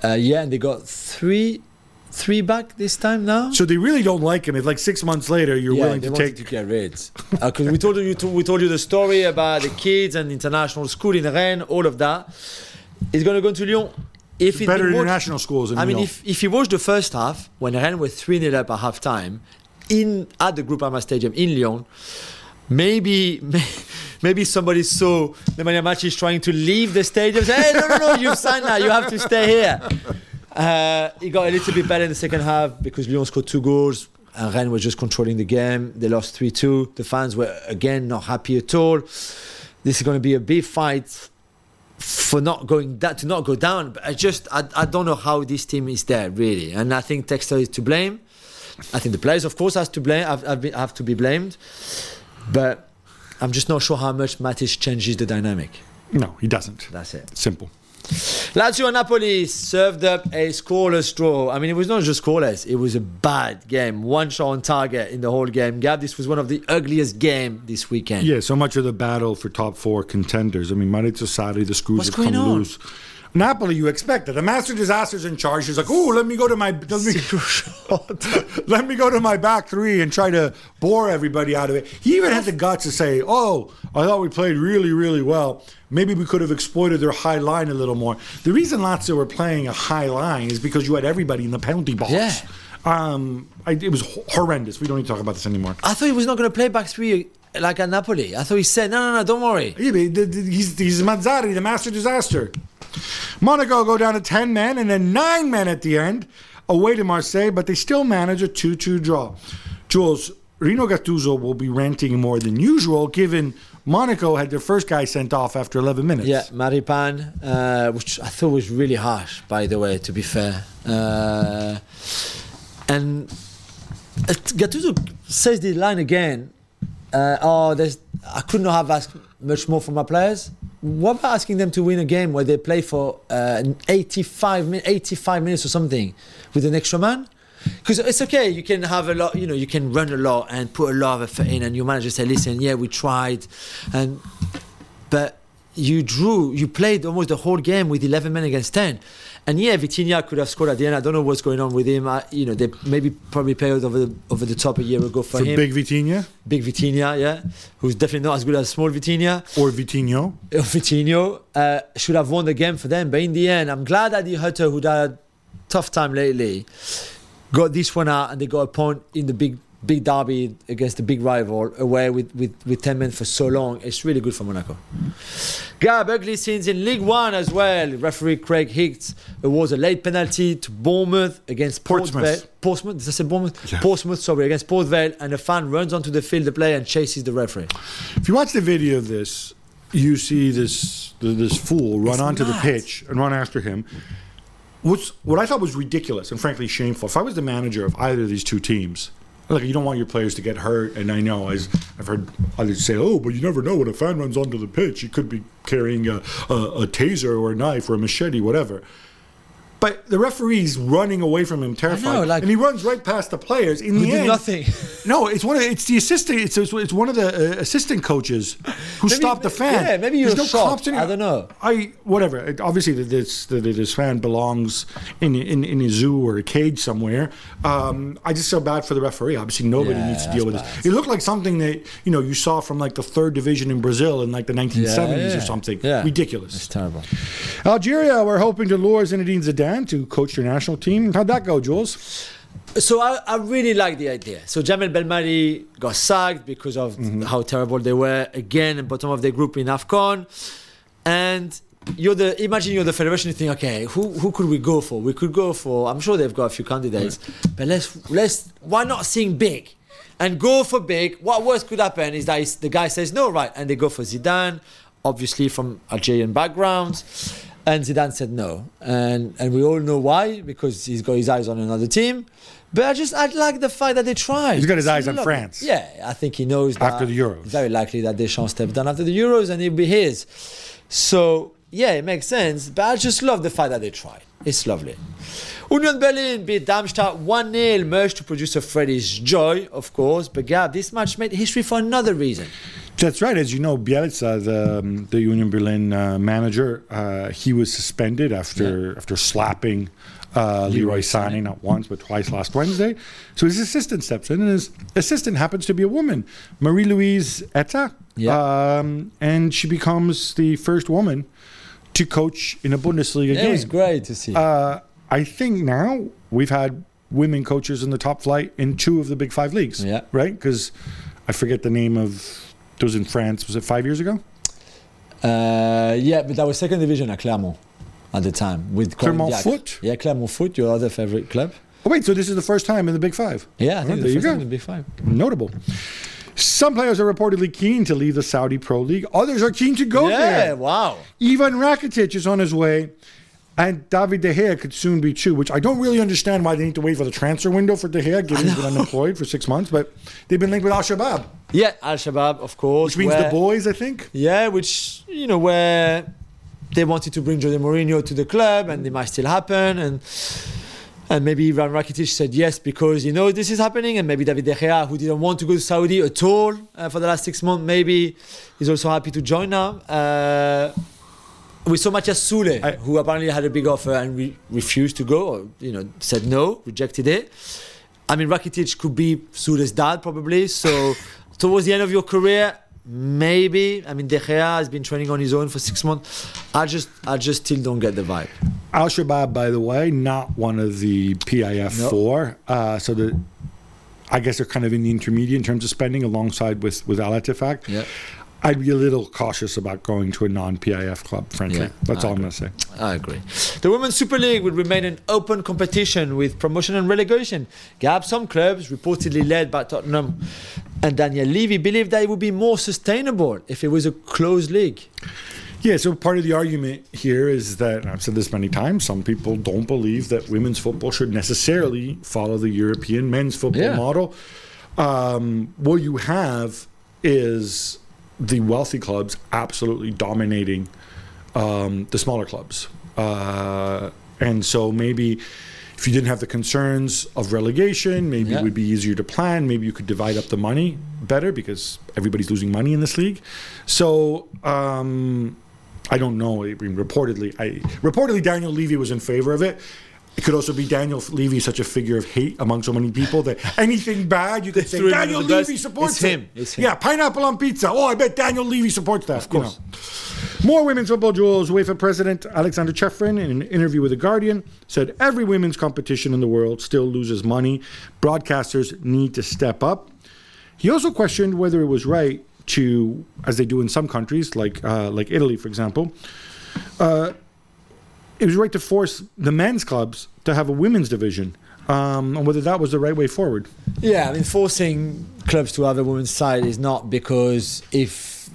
Uh, yeah, and they got three, three back this time now. So they really don't like him. If like six months later you're yeah, willing they to take to get rid. Uh, because we told you, we told you the story about the kids and international school in Rennes, all of that. He's going to go to Lyon. If it better didn't international schools. In I mean, if, if you watch the first half, when Rennes were 3 0 up at half time, in at the Groupama Stadium in Lyon, maybe maybe somebody saw Nemanja Matic trying to leave the stadium. Say, hey, no, no, no, you've signed now. You have to stay here. Uh, he got a little bit better in the second half because Lyon scored two goals. And Rennes was just controlling the game. They lost 3 2. The fans were, again, not happy at all. This is going to be a big fight for not going that to not go down. But I just I, I don't know how this team is there really, and I think Textor is to blame. I think the players, of course, has to blame have, have, been- have to be blamed, but I'm just not sure how much Matic changes the dynamic. no, he doesn't. That's it. Simple. Lazio and Napoli served up a scoreless draw. I mean, it was not just scoreless; it was a bad game. One shot on target in the whole game. Gab, this was one of the ugliest game this weekend. Yeah, so much of the battle for top four contenders. I mean, Maurizio Sarri, the screws What's have going come on? loose. Napoli, you expect it. The master disaster's in charge. He's like, oh, let me go to my let me, let me go to my back three and try to bore everybody out of it. He even had the guts to say, "Oh, I thought we played really, really well. Maybe we could have exploited their high line a little more." The reason Lazio were playing a high line is because you had everybody in the penalty box. Yeah. Um, I, it was horrendous. We don't need to talk about this anymore. I thought he was not going to play back three like at Napoli. I thought he said, "No, no, no, don't worry." Yeah, but the- the- he's, he's Mazzarri, the master disaster. Monaco go down to 10 men and then 9 men at the end, away to Marseille, but they still manage a 2 2 draw. Jules, Rino Gattuso will be ranting more than usual, given Monaco had their first guy sent off after 11 minutes. Yeah, Maripan, uh, which I thought was really harsh, by the way, to be fair. Uh, and uh, Gattuso says the line again. Uh, oh, there's, I could not have asked much more from my players. What about asking them to win a game where they play for uh, 85, min- 85 minutes or something with an extra man? Because it's okay, you can have a lot, you know, you can run a lot and put a lot of effort in, and your manager say, "Listen, yeah, we tried," and but you drew, you played almost the whole game with 11 men against 10. And yeah, Vitinha could have scored at the end. I don't know what's going on with him. I, you know, they maybe probably played over the, over the top a year ago for, For him. Big Vitinha Big Vitinha, yeah, who's definitely not as good as small Vitinha. or Vitinho. Uh, Vitinho uh, should have won the game for them. But in the end, I'm glad that the Hutter, who had a tough time lately, got this one out and they got a point in the big big derby against the big rival away with, with, with 10 men for so long. It's really good for Monaco. Gab, ugly scenes in League One as well. Referee Craig Hicks awards a late penalty to Bournemouth against Portsmouth. Port Portsmouth, did I say Bournemouth? Yeah. Portsmouth, sorry, against Port Vale, and a fan runs onto the field to play and chases the referee. If you watch the video of this, you see this this fool run It's onto the pitch and run after him. What's what I thought was ridiculous and frankly shameful. If I was the manager of either of these two teams, like you don't want your players to get hurt, and I know as I've heard others say, "Oh, but you never know when a fan runs onto the pitch, he could be carrying a, a, a taser or a knife or a machete, whatever." But the referee's running away from him, terrified, know, like- and he runs right past the players. In the did end, nothing. No, it's one of it's the assistant. It's it's one of the uh, assistant coaches who Maybe- stopped the fan. yeah, maybe you're no cops in. I don't know. I whatever. It, obviously, that this that this fan belongs in in in a zoo or a cage somewhere. Um, I just feel bad for the referee. Obviously, nobody Yeah, needs to deal with that's this. It looked like something that you know you saw from like the third division in Brazil in like the 1970s yeah. or something. Yeah. Ridiculous. It's terrible. Algeria, we're hoping to lure Zinedine Zidane to coach your national team. How'd that go, Jules? So I, I really like the idea. So Jamel Belmadi got sacked because of mm-hmm. how terrible they were again at bottom of the group in AFCON. And you're the imagine you're the federation you think, okay, who who could we go for? We could go for I'm sure they've got a few candidates. Mm-hmm. But let's let's why not sing big? And go for big. What worst could happen is that the guy says no, right? And they go for Zidane, obviously from Algerian background. And Zidane said no. And and we all know why, because he's got his eyes on another team. But I just I like the fact that they tried. He's got his eyes on lovely. France. Yeah, I think he knows that After the Euros. Very likely that Deschamps stepped down after the Euros and it'll be his. So yeah, it makes sense. But I just love the fact that they tried. It's lovely. Union Berlin beat Darmstadt 1 0, much to producer Freddie's joy, of course. But Gab, this match made history for another reason. That's right. As you know, Bjelica, the, um, the Union Berlin uh, manager, uh, he was suspended after after slapping uh, Leroy Sané not once but twice last Wednesday. So his assistant steps in, and his assistant happens to be a woman, Marie Louise Eta, Yeah. um, and she becomes the first woman to coach in a Bundesliga It game. was great to see. Uh, I think now we've had women coaches in the top flight in two of the big five leagues. Yeah. Right? Because I forget the name of. It was in France. Was it five years ago? Uh, yeah, but that was second division at Clermont at the time with Clermont. Foot? Yeah, Clermont Foot, your other favorite club. Oh wait, so this is the first time in the Big Five. Yeah, I Oh, think there the first time in the Big Five. Notable. Some players are reportedly keen to leave the Saudi Pro League. Others are keen to go yeah, there. Yeah, wow. Ivan Rakitic is on his way, and David De Gea could soon be too. Which I don't really understand why they need to wait for the transfer window for De Gea, given he's been unemployed for six months. But they've been linked with Al Shabaab, Yeah, Al Shabaab, of course. which means where- the boys, I think. Yeah, which you know where they wanted to bring Jose Mourinho to the club, and it might still happen, and and maybe Ivan Rakitic said yes because you know this is happening, and maybe David De Gea, who didn't want to go to Saudi at all uh, for the last six months, maybe is also happy to join now. Uh, we saw Matias Soule, I- who apparently had a big offer and re- refused to go, or you know, said no, rejected it. I mean, Rakitic could be Soule's dad probably. So towards the end of your career, maybe. I mean, De Gea has been training on his own for six months. I just, I just still don't get the vibe. Al Shabaab, by the way, not one of the PIF No. four. Uh, so the, I guess they're kind of in the intermediate in terms of spending, alongside with with Al Ettifaq. Yeah. I'd be a little cautious about going to a non-PIF club. Frankly, Yeah, that's I all I'm agree. going to say. I agree. The Women's Super League would remain an open competition with promotion and relegation. Gab, some clubs, reportedly led by Tottenham and Daniel Levy, believe that it would be more sustainable if it was a closed league. Yeah, so part of the argument here is that I've said this many times. Some people don't believe that women's football should necessarily follow the European men's football Yeah. model. Um, what you have is the wealthy clubs absolutely dominating um, the smaller clubs, uh, and so maybe. If you didn't have the concerns of relegation, maybe Yeah. it would be easier to plan. Maybe you could divide up the money better because everybody's losing money in this league. So um, I don't know. I mean, reportedly, I reportedly Daniel Levy was in favor of it. It could also be Daniel Levy, such a figure of hate among so many people that anything bad you could say Daniel under the bus. Levy supports It's it. him. It's him. Yeah, pineapple on pizza. Oh, I bet Daniel Levy supports that. Of course. More women's football Jules. UEFA President Aleksander Ceferin, in an interview with The Guardian, said every women's competition in the world still loses money. Broadcasters need to step up. He also questioned whether it was right to, as they do in some countries, like uh, like Italy, for example, uh, it was right to force the men's clubs to have a women's division, um, and whether that was the right way forward. Yeah, I mean, forcing clubs to have a women's side is not because if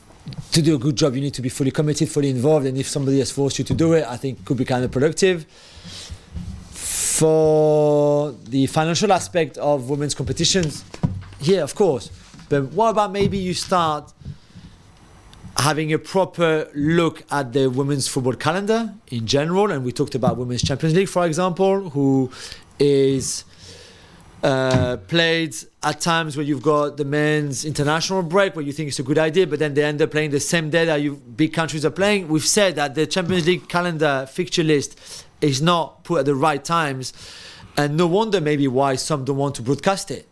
to do a good job you need to be fully committed, fully involved, and if somebody has forced you to do it, I think could be kind of productive. For the financial aspect of women's competitions, yeah, of course. But what about maybe you start having a proper look at the women's football calendar in general. And we talked about Women's Champions League, for example, who is uh, played at times where you've got the men's international break where you think it's a good idea, but then they end up playing the same day that you big countries are playing. We've said that the Champions League calendar fixture list is not put at the right times, and no wonder maybe why some don't want to broadcast it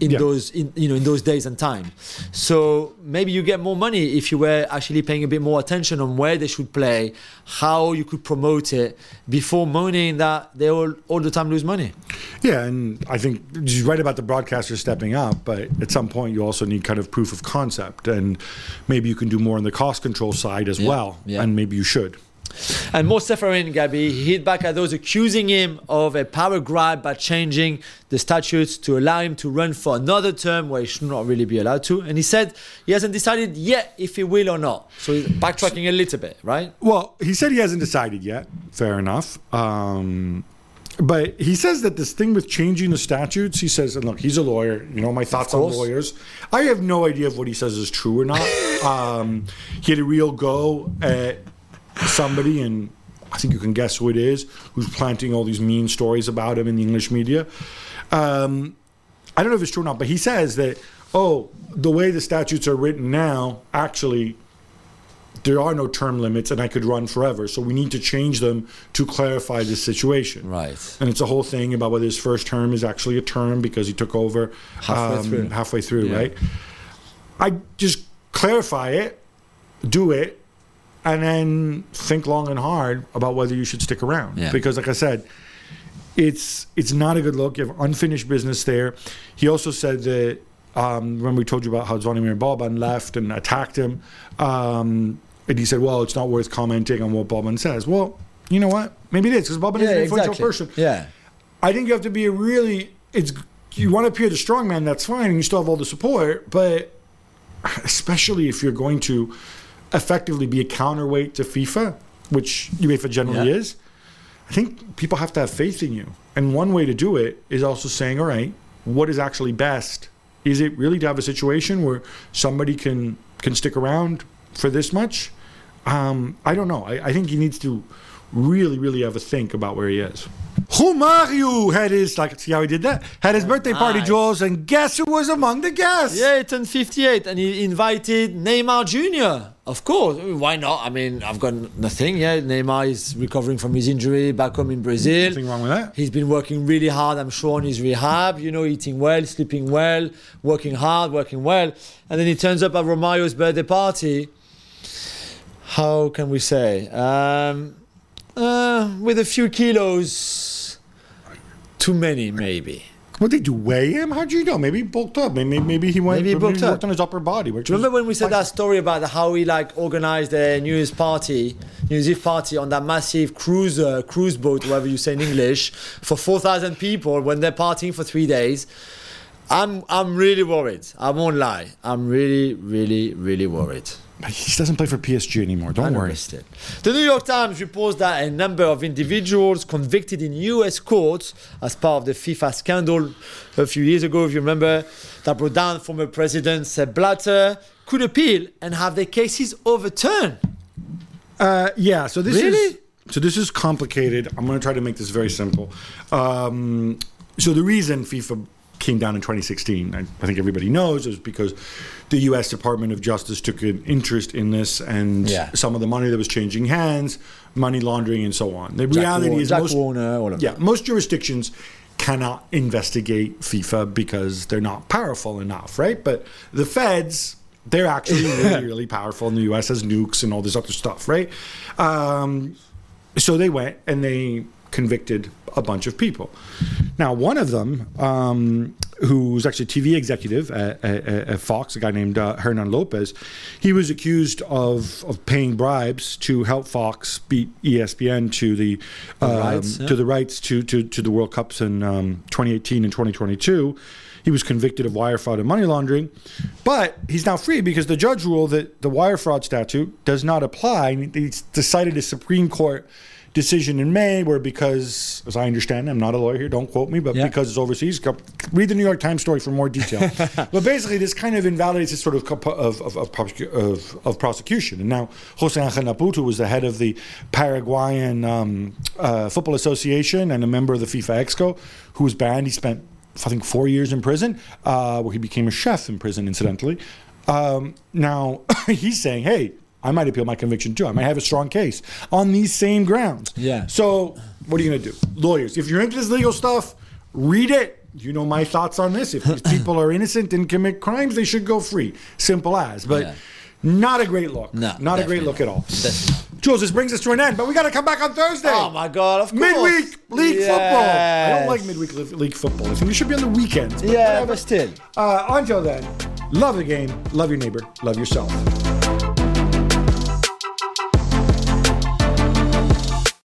in Yeah. those in, you know in those days and time. So maybe you get more money if you were actually paying a bit more attention on where they should play, how you could promote it before moaning that they all all the time lose money. Yeah, and I think you're right about the broadcasters stepping up, but at some point you also need kind of proof of concept, and maybe you can do more on the cost control side as Yeah, well, yeah. and maybe you should. And Mo Ceferin, Gabi, he hit back at those accusing him of a power grab by changing the statutes to allow him to run for another term where he should not really be allowed to. And he said he hasn't decided yet if he will or not. So he's backtracking a little bit, right? Well, he said he hasn't decided yet. Fair enough. Um, but he says that this thing with changing the statutes, he says, and look, he's a lawyer. You know my thoughts on lawyers. I have no idea if what he says is true or not. um, he had a real go at somebody, and I think you can guess who it is, who's planting all these mean stories about him in the English media. Um, I don't know if it's true or not, but he says that, oh, the way the statutes are written now, actually, there are no term limits and I could run forever. So we need to change them to clarify this situation. Right. And it's a whole thing about whether his first term is actually a term because he took over Halfway um, through. halfway through, Yeah. right? I just clarify it, do it, and then think long and hard about whether you should stick around. Yeah. Because, like I said, it's it's not a good look. You have unfinished business there. He also said that um, when we told you about how Zvonimir Boban left and attacked him, um, and he said, "Well, it's not worth commenting on what Boban says." Well, you know what? Maybe it is because Boban is an influential person. Yeah. I think you have to be a really it's you want to appear the strong man, that's fine, and you still have all the support, but especially if you're going to effectively be a counterweight to FIFA, which UEFA generally Yeah. is, I think people have to have faith in you. And one way to do it is also saying, all right, what is actually best? Is it really to have a situation where somebody can can stick around for this much? Um, I don't know. I, I think he needs to really, really have a think about where he is. Romario had his like see how he did that? Had his birthday party, Nice. Jules, and guess who was among the guests? Yeah, he turned 58 and he invited Neymar Jr. Of course. Why not? I mean, I've got nothing. Yeah, Neymar is recovering from his injury back home in Brazil. Nothing wrong with that. He's been working really hard, I'm sure, on his rehab, you know, eating well, sleeping well, working hard, working well. And then he turns up at Romario's birthday party. How can we say? Um, uh, with a few kilos too many, maybe. What did you Weigh him? How'd you know? Maybe he bulked up. Maybe maybe he went. Maybe he bulked worked up. on his upper body. Do remember when we said that story about how he like organized a New Year's party, New Year's Eve party on that massive cruiser, cruise boat, whatever you say in English, for four thousand people when they're partying for three days? I'm I'm really worried. I won't lie. I'm really, really, really worried. He doesn't play for PSG anymore. Don't worry. The New York Times reports that a number of individuals convicted in U.S. courts as part of the FIFA scandal a few years ago, if you remember, that brought down former President Sepp Blatter, could appeal and have their cases overturned. Uh, yeah. So this Really? is so this is complicated. I'm going to try to make this very simple. Um, so the reason FIFA came down in 2016, I, I think everybody knows, is because the U.S. Department of Justice took an interest in this, and Yeah. some of the money that was changing hands, money laundering, and so on. The Jack, reality War- is Jack most Warner, yeah, most jurisdictions cannot investigate FIFA because they're not powerful enough, right? But the feds, they're actually really, really powerful, and the U.S. has nukes and all this other stuff, right? Um, so they went and they convicted a bunch of people. Now, one of them, um, who's actually a TV executive at, at, at Fox, a guy named uh, Hernan Lopez, he was accused of, of paying bribes to help Fox beat ESPN to the, um, rights, yeah. to the rights to, to, to the World Cups in um, 2018 and 2022. He was convicted of wire fraud and money laundering, but he's now free because the judge ruled that the wire fraud statute does not apply. He decided the Supreme Court decision in May where because, as I understand, I'm not a lawyer here, don't quote me, but Yeah. because it's overseas, read the New York Times story for more detail. but basically, this kind of invalidates this sort of of of, of, of, of prosecution. And now Jose Angel Napout, who was the head of the Paraguayan um, uh, Football Association and a member of the FIFA Exco, who was banned, he spent I think four years in prison, uh, where he became a chef in prison, incidentally. Um, now he's saying, "Hey, I might appeal my conviction too. I might have a strong case on these same grounds." Yeah. So what are you going to do, lawyers? If you're into this legal stuff, read it. You know my thoughts on this. If these people are innocent and commit crimes, they should go free. Simple as. But Yeah. not a great look. No, not a great look at all. Jules, this brings us to an end, but we got to come back on Thursday. Oh my god, of course. Midweek league football. I don't like midweek league football. I think it should be on the weekends. but Yeah, whatever. but still. Uh, until then, love the game, love your neighbor, love yourself.